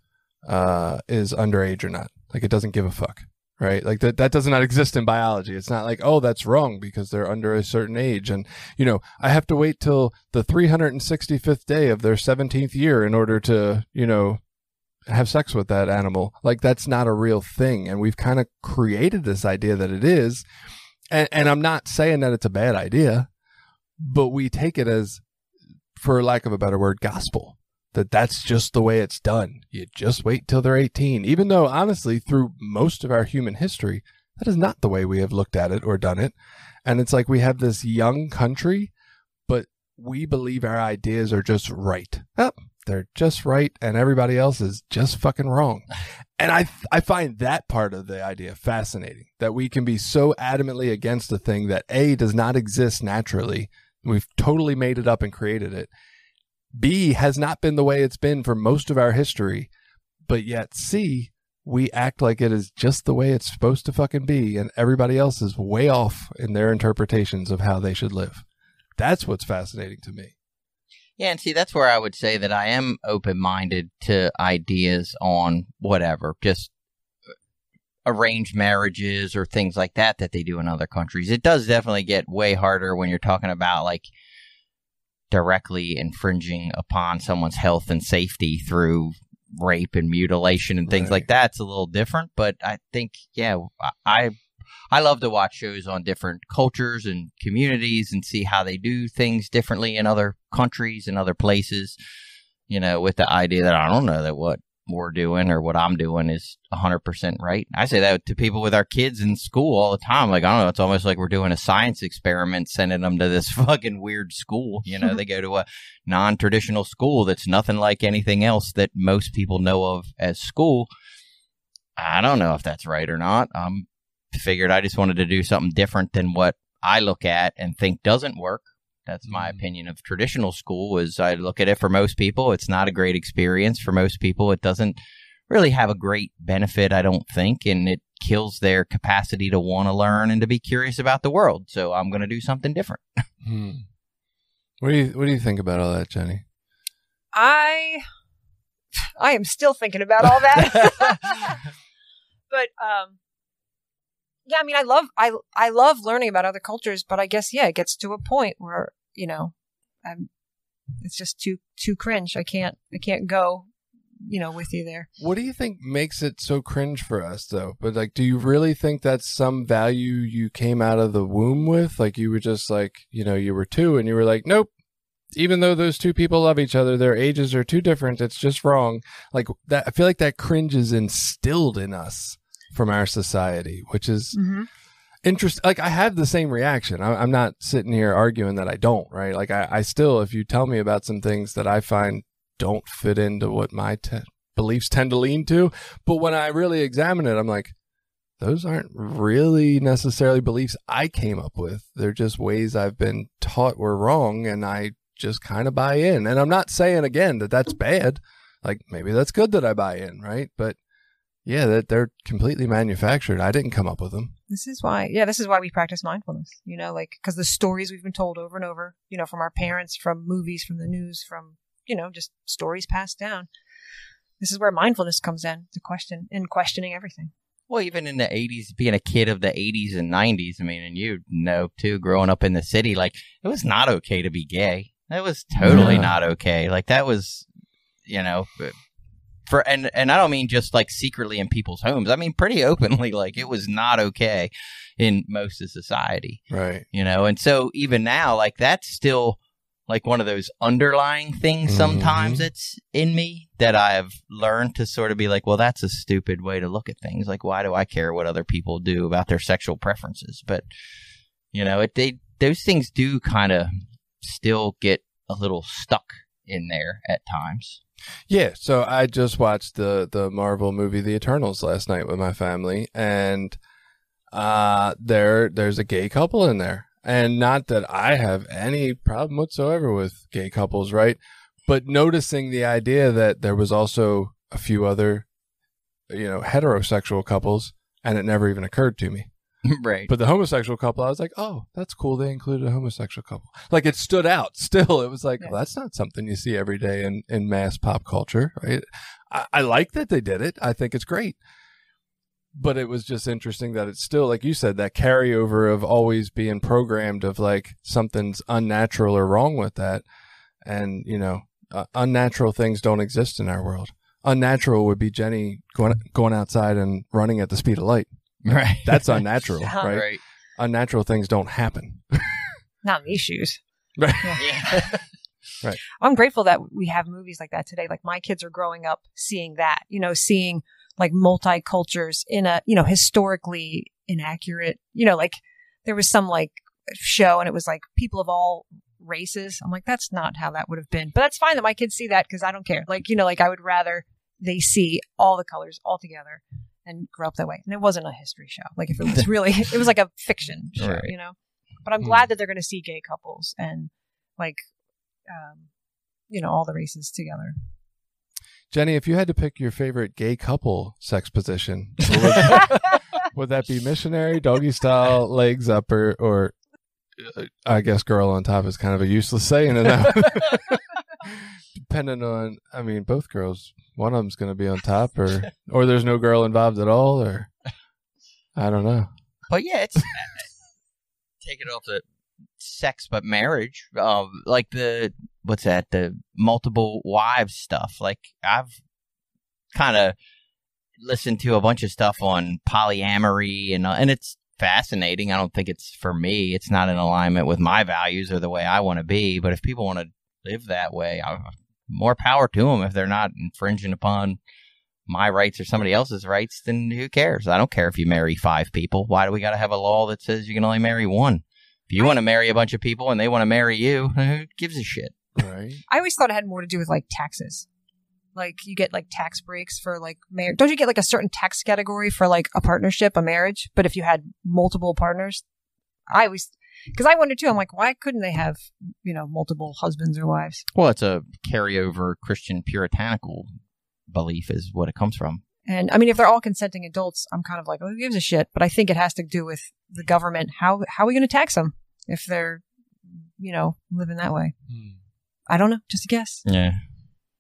uh, is underage or not. Like it doesn't give a fuck, right? Like that that does not exist in biology. It's not like oh that's wrong because they're under a certain age, and you know I have to wait till the 365th day of their 17th year in order to you know have sex with that animal. Like that's not a real thing, and we've kind of created this idea that it is. And, and I'm not saying that it's a bad idea, but we take it as, for lack of a better word, gospel that that's just the way it's done. You just wait till they're 18. Even though, honestly, through most of our human history, that is not the way we have looked at it or done it. And it's like we have this young country, but we believe our ideas are just right. Oh, they're just right, and everybody else is just fucking wrong. And I, I find that part of the idea fascinating that we can be so adamantly against a thing that A does not exist naturally. We've totally made it up and created it B has not been the way it's been for most of our history, but yet C, we act like it is just the way it's supposed to fucking be, and everybody else is way off in their interpretations of how they should live. That's what's fascinating to me. Yeah, and see, that's where I would say that I am open minded to ideas on whatever, just uh, arranged marriages or things like that that they do in other countries. It does definitely get way harder when you're talking about like directly infringing upon someone's health and safety through rape and mutilation and things right. like that. It's a little different, but I think yeah, I I love to watch shows on different cultures and communities and see how they do things differently in other countries and other places. You know, with the idea that I don't know that what we're doing or what I'm doing is 100% right. I say that to people with our kids in school all the time. Like, I don't know, it's almost like we're doing a science experiment, sending them to this fucking weird school. You know, they go to a non traditional school that's nothing like anything else that most people know of as school. I don't know if that's right or not. I'm figured I just wanted to do something different than what I look at and think doesn't work. That's my mm-hmm. opinion of traditional school. Is I look at it for most people, it's not a great experience. For most people, it doesn't really have a great benefit, I don't think, and it kills their capacity to want to learn and to be curious about the world. So I'm going to do something different. hmm. What do you What do you think about all that, Jenny? I I am still thinking about all that. but um yeah, I mean, I love I I love learning about other cultures, but I guess yeah, it gets to a point where you know, I'm it's just too too cringe. I can't I can't go, you know, with you there. What do you think makes it so cringe for us though? But like, do you really think that's some value you came out of the womb with? Like you were just like, you know, you were two and you were like, nope. Even though those two people love each other, their ages are too different. It's just wrong. Like that, I feel like that cringe is instilled in us from our society, which is mm-hmm. interesting. Like I have the same reaction. I, am not sitting here arguing that I don't, right? Like I, I, still, if you tell me about some things that I find don't fit into what my te- beliefs tend to lean to, but when I really examine it, I'm like, those aren't really necessarily beliefs I came up with. They're just ways I've been taught were wrong, and I just kind of buy in. And I'm not saying again that that's bad. Like maybe that's good that I buy in, right? But yeah, that they're completely manufactured. I didn't come up with them. This is why, yeah, this is why we practice mindfulness. You know, like because the stories we've been told over and over, you know, from our parents, from movies, from the news, from you know, just stories passed down. This is where mindfulness comes in to question in questioning everything. Well, even in the 80s, being a kid of the 80s and 90s, I mean, and you know too, growing up in the city, like it was not okay to be gay. It was totally yeah. not okay. Like that was, you know, for and and I don't mean just like secretly in people's homes. I mean pretty openly. Like it was not okay in most of society, right? You know, and so even now, like that's still like one of those underlying things. Mm-hmm. Sometimes it's in me that I've learned to sort of be like, well, that's a stupid way to look at things. Like, why do I care what other people do about their sexual preferences? But you know, it they those things do kind of still get a little stuck in there at times. Yeah, so I just watched the the Marvel movie The Eternals last night with my family, and uh, there there's a gay couple in there, and not that I have any problem whatsoever with gay couples, right? But noticing the idea that there was also a few other, you know, heterosexual couples, and it never even occurred to me. right. But the homosexual couple, I was like, oh, that's cool. They included a homosexual couple. Like it stood out. Still, it was like, Yeah. well, that's not something you see every day in in mass pop culture, right? I, I like that they did it. I think it's great. But it was just interesting that it's still, like you said, that carryover of always being programmed of like something's unnatural or wrong with that. And, you know, uh, unnatural things don't exist in our world. Unnatural would be Jenny going going outside and running at the speed of light. Right. That's unnatural, Yeah. right? right. Unnatural things don't happen. Not in these shoes. Right. Yeah. I'm grateful that we have movies like that today. Like my kids are growing up seeing that, you know, seeing like multicultures in a, you know, historically inaccurate, you know, like there was some like show and it was like people of all races. I'm like, that's not how that would have been. But that's fine that my kids see that because I don't care. Like, you know, like I would rather they see all the colors all together and grow up that way. And it wasn't a history show. Like if it was really, it was like a fiction show, Right. you know? But I'm Hmm. glad that they're going to see gay couples and like, um, you know, all the races together. Jenny, if you had to pick your favorite gay couple sex position, would, would that be missionary, doggy style, legs up, or, or uh, I guess girl on top is kind of a useless saying. Depending on, I mean, both girls, one of them's going to be on top, or or there's no girl involved at all, or I don't know. But yeah, it's take it off the sex, but marriage. Um, like the what's that? The multiple wives stuff. Like I've kind of listened to a bunch of stuff on polyamory, and uh, and it's fascinating. I don't think it's for me. It's not in alignment with my values or the way I want to be. But if people want to live that way, I, more power to them. If they're not infringing upon my rights or somebody else's rights, then who cares? I don't care if you marry five people. Why do we got to have a law that says you can only marry one? If you want to marry a bunch of people and they want to marry you, who gives a shit? Right? I always thought it had more to do with like taxes. Like you get like tax breaks for like marriage. Don't you get like a certain tax category for like a partnership, a marriage? But if you had multiple partners, I always because I wondered too. I'm like, why couldn't they have you know multiple husbands or wives? Well, it's a carryover Christian puritanical belief, is what it comes from. And I mean, if they're all consenting adults, I'm kind of like, oh, who gives a shit? But I think it has to do with the government. How how are we going to tax them if they're you know living that way? Hmm. I don't know. Just a guess. Yeah.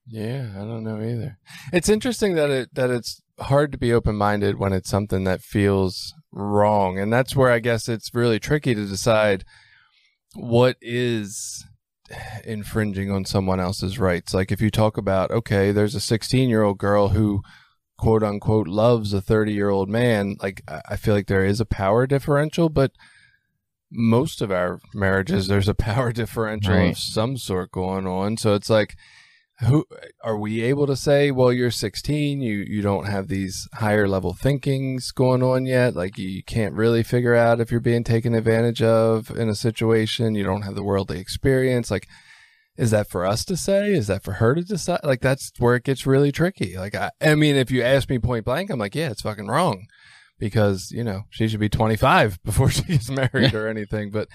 Yeah, I don't know either. It's interesting that it that it's hard to be open minded when it's something that feels wrong, and that's where I guess it's really tricky to decide what is infringing on someone else's rights. Like if you talk about okay, there's a 16 year old girl who quote unquote loves a 30 year old man. Like I feel like there is a power differential, but most of our marriages there's a power differential Right. of some sort going on. So it's like who are we able to say well you're 16 you you don't have these higher level thinkings going on yet? Like you can't really figure out if you're being taken advantage of in a situation. You don't have the worldly experience. Like is that for us to say? Is that for her to decide? Like that's where it gets really tricky. Like i, I mean if you ask me point blank i'm like yeah it's fucking wrong. Because you know she should be 25 before she gets married or anything. But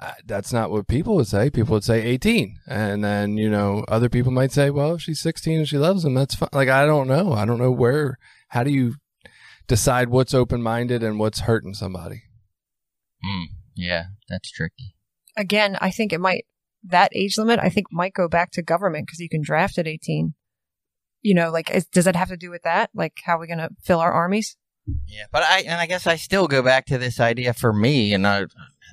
uh, that's not what people would say. People would say 18. And then, you know, other people might say, well, if she's 16 and she loves him, that's fine. Like, I don't know. I don't know where, how do you decide what's open minded and what's hurting somebody? Mm, yeah, that's tricky. again, I think it might that age limit. I think might go back to government because you can draft at eighteen. You know, like is, does that have to do with that? Like, how are we going to fill our armies? Yeah, but I and I guess I still go back to this idea for me, and I,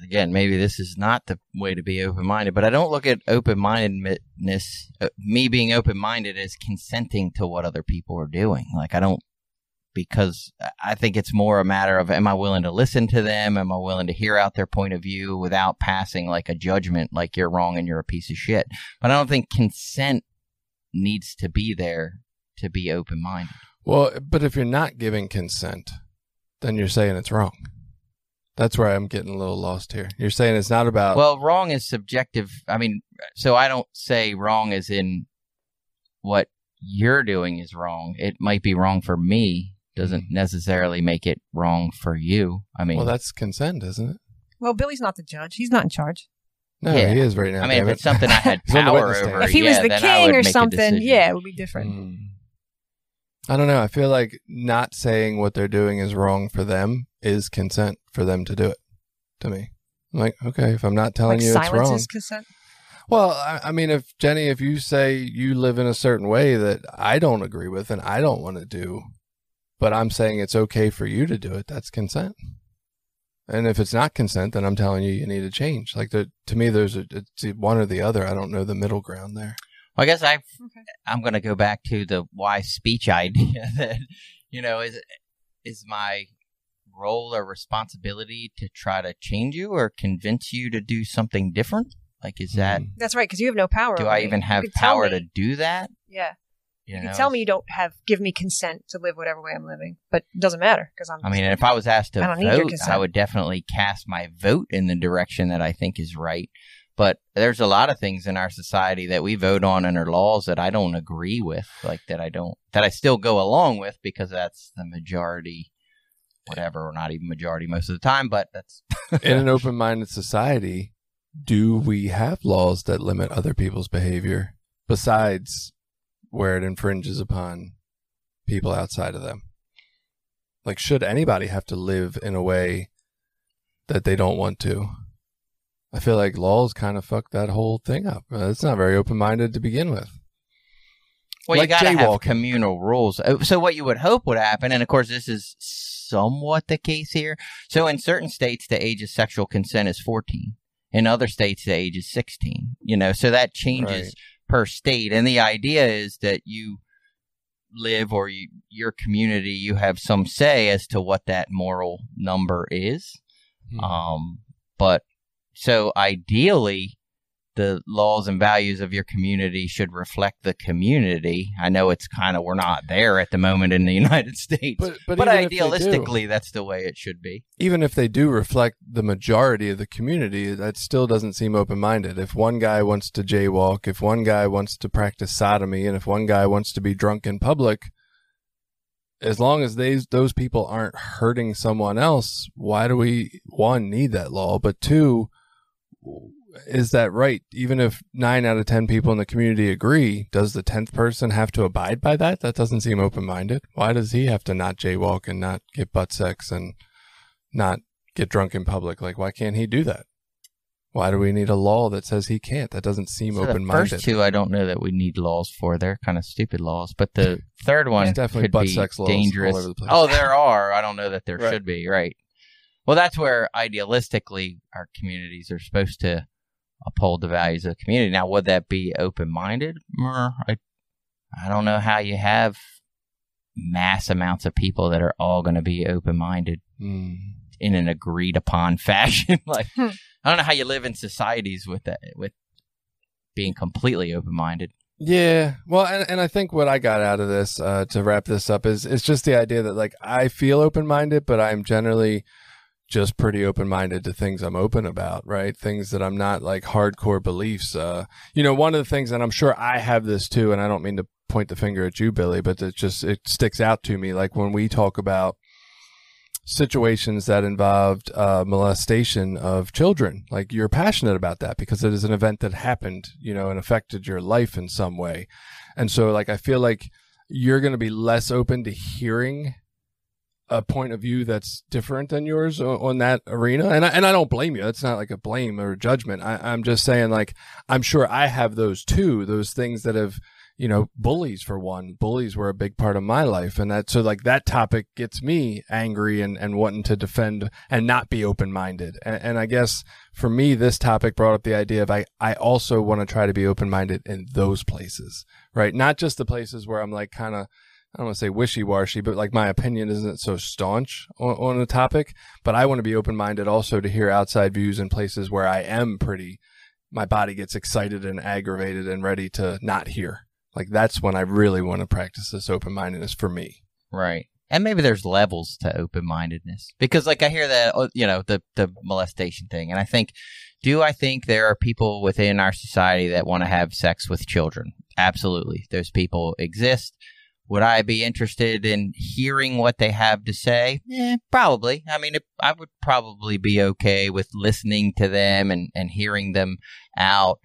again, maybe this is not the way to be open minded, but I don't look at open mindedness, uh, me being open minded, as consenting to what other people are doing. Like I don't, because I think it's more a matter of am I willing to listen to them? Am I willing to hear out their point of view without passing like a judgment, like you're wrong and you're a piece of shit? But I don't think consent needs to be there to be open minded. Well, but if you're not giving consent, then you're saying it's wrong. That's where I'm getting a little lost here. You're saying it's not about. Well, wrong is subjective. I mean, so I don't say wrong as in what you're doing is wrong. It might be wrong for me, doesn't necessarily make it wrong for you. I mean, well, that's consent, isn't it? Well, Billy's not the judge. He's not in charge. No, Yeah. he is right now. I mean, damn if it's something I had He's on the power over, if he yeah, was the then I would king or something, yeah, it would be different. Mm. I don't know. I feel like not saying what they're doing is wrong for them is consent for them to do it to me. I'm like, okay, if I'm not telling like you it's wrong. is consent. Well, I, I mean, if Jenny, if you say you live in a certain way that I don't agree with and I don't want to do, but I'm saying it's okay for you to do it, that's consent. And if it's not consent, then I'm telling you you need to change. Like the, to me, there's a it's one or the other. I don't know the middle ground there. Well, I guess I Okay. I'm going to go back to the why speech idea that you know is is my role or responsibility to try to change you or convince you to do something different? Like, is that Mm. That's right, because you have no power. do I even have power to do that? Yeah, You, you know, can tell me you don't have give me consent to live whatever way I'm living, but it doesn't matter because I'm. I mean, if I was asked to I don't need your vote, I would definitely cast my vote in the direction that I think is right. But there's a lot of things in our society that we vote on and are laws that I don't agree with, like that I don't, that I still go along with because that's the majority, whatever, or not even majority most of the time, but that's in an open-minded society, do we have laws that limit other people's behavior besides where it infringes upon people outside of them? Like, should anybody have to live in a way that they don't want to? I feel like laws kind of fuck that whole thing up. Uh, It's not very open-minded to begin with. Well, Like you got to have communal rules. Uh, So what you would hope would happen, and of course this is somewhat the case here. So in certain states, the age of sexual consent is 14. In other states, the age is 16. You know, so that changes Right. per state. And the idea is that you live or you, your community, you have some say as to what that moral number is. Hmm. Um, but so ideally, the laws and values of your community should reflect the community. I know it's kind of we're not there at the moment in the United States, but, but, but, do- idealistically, that's the way it should be. even if they do reflect the majority of the community, that still doesn't seem open minded. If one guy wants to jaywalk, if one guy wants to practice sodomy, and if one guy wants to be drunk in public, as long as they, those people aren't hurting someone else, why do we, one, need that law? But two, is that right? Even if nine out of 10 people in the community agree, does the 10th person have to abide by that? That doesn't seem open minded. Why does he have to not jaywalk and not get butt sex and not get drunk in public. Like, why can't he do that? Why do we need a law that says he can't? That doesn't seem So open minded. first two, I don't know that we need laws for. They're kind of stupid laws. But the third one There's definitely could butt be sex laws all dangerous. over the place. Oh, there are. I don't know that there Right. should be. Right. Well, that's where idealistically our communities are supposed to uphold the values of the community. Now, would that be open minded? I, I don't know how you have mass amounts of people that are all going to be open minded Hmm. in an agreed upon fashion. like Hmm. I don't know how you live in societies with that with being completely open minded. Yeah, well, and, and I think what I got out of this uh, to wrap this up is it's just the idea that like I feel open minded, but I'm generally just pretty open minded to things I'm open about, right? Things that I'm not like hardcore beliefs. Uh, you know, one of the things, and I'm sure I have this too, and I don't mean to point the finger at you, Billy, but it just it sticks out to me. Like when we talk about situations that involved uh, molestation of children. Like you're passionate about that because it is an event that happened, you know, and affected your life in some way. And so, like, I feel like you're going to be less open to hearing a point of view that's different than yours on, that arena. And I, and I don't blame you. It's not like a blame or a judgment. I, I'm just saying, like, I'm sure I have those too, those things that have, you know, bullies for one. Bullies were a big part of my life. And that, so like that topic gets me angry and, and wanting to defend and not be open minded. And, and I guess for me, this topic brought up the idea of I, I also want to try to be open minded in those places, right? Not just the places where I'm like kind of, I don't want to say wishy washy, but like my opinion isn't so staunch on, on the topic. But I want to be open minded also to hear outside views in places where I am pretty, my body gets excited and aggravated and ready to not hear. Like that's when I really want to practice this open mindedness for me. Right. And maybe there's levels to open mindedness because, like, I hear that, uh, you know, the, the molestation thing. And I think, do I think there are people within our society that want to have sex with children? Absolutely. Those people exist. Would I be interested in hearing what they have to say? Yeah, probably. I mean, it, I would probably be okay with listening to them and, and hearing them out.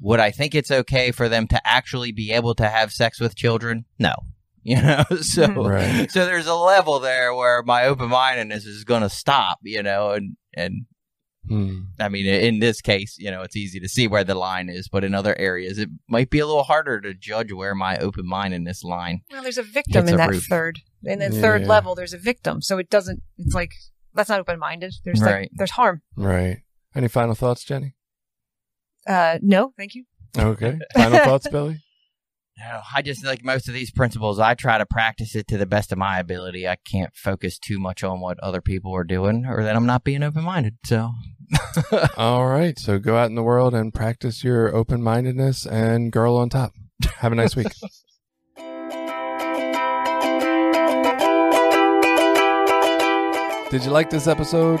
Would I think it's okay for them to actually be able to have sex with children? No. you know. so mm-hmm. Right. so there's a level there where my open mindedness is going to stop, you know, and and Hmm. I mean, in this case, you know, it's easy to see where the line is, but in other areas, it might be a little harder to judge where my open mindedness line. Well, there's a victim in a that roof. third. In the third level, there's a victim. So it doesn't. It's like that's not open minded. There's like there's harm. Right. Any final thoughts, Jenny? Uh, no, thank you. Okay. Final thoughts, Billy? No, I just like most of these principles. I try to practice it to the best of my ability. I can't focus too much on what other people are doing, or that I'm not being open minded. So, All right. So go out in the world and practice your open mindedness and girl on top. Have a nice week. Did you like this episode?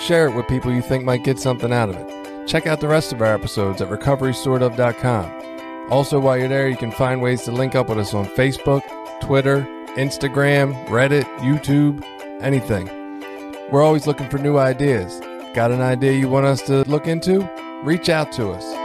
Share it with people you think might get something out of it. Check out the rest of our episodes at recoverystoredof.com. Also, while you're there, you can find ways to link up with us on Facebook, Twitter, Instagram, Reddit, YouTube, anything. We're always looking for new ideas. Got an idea you want us to look into? Reach out to us.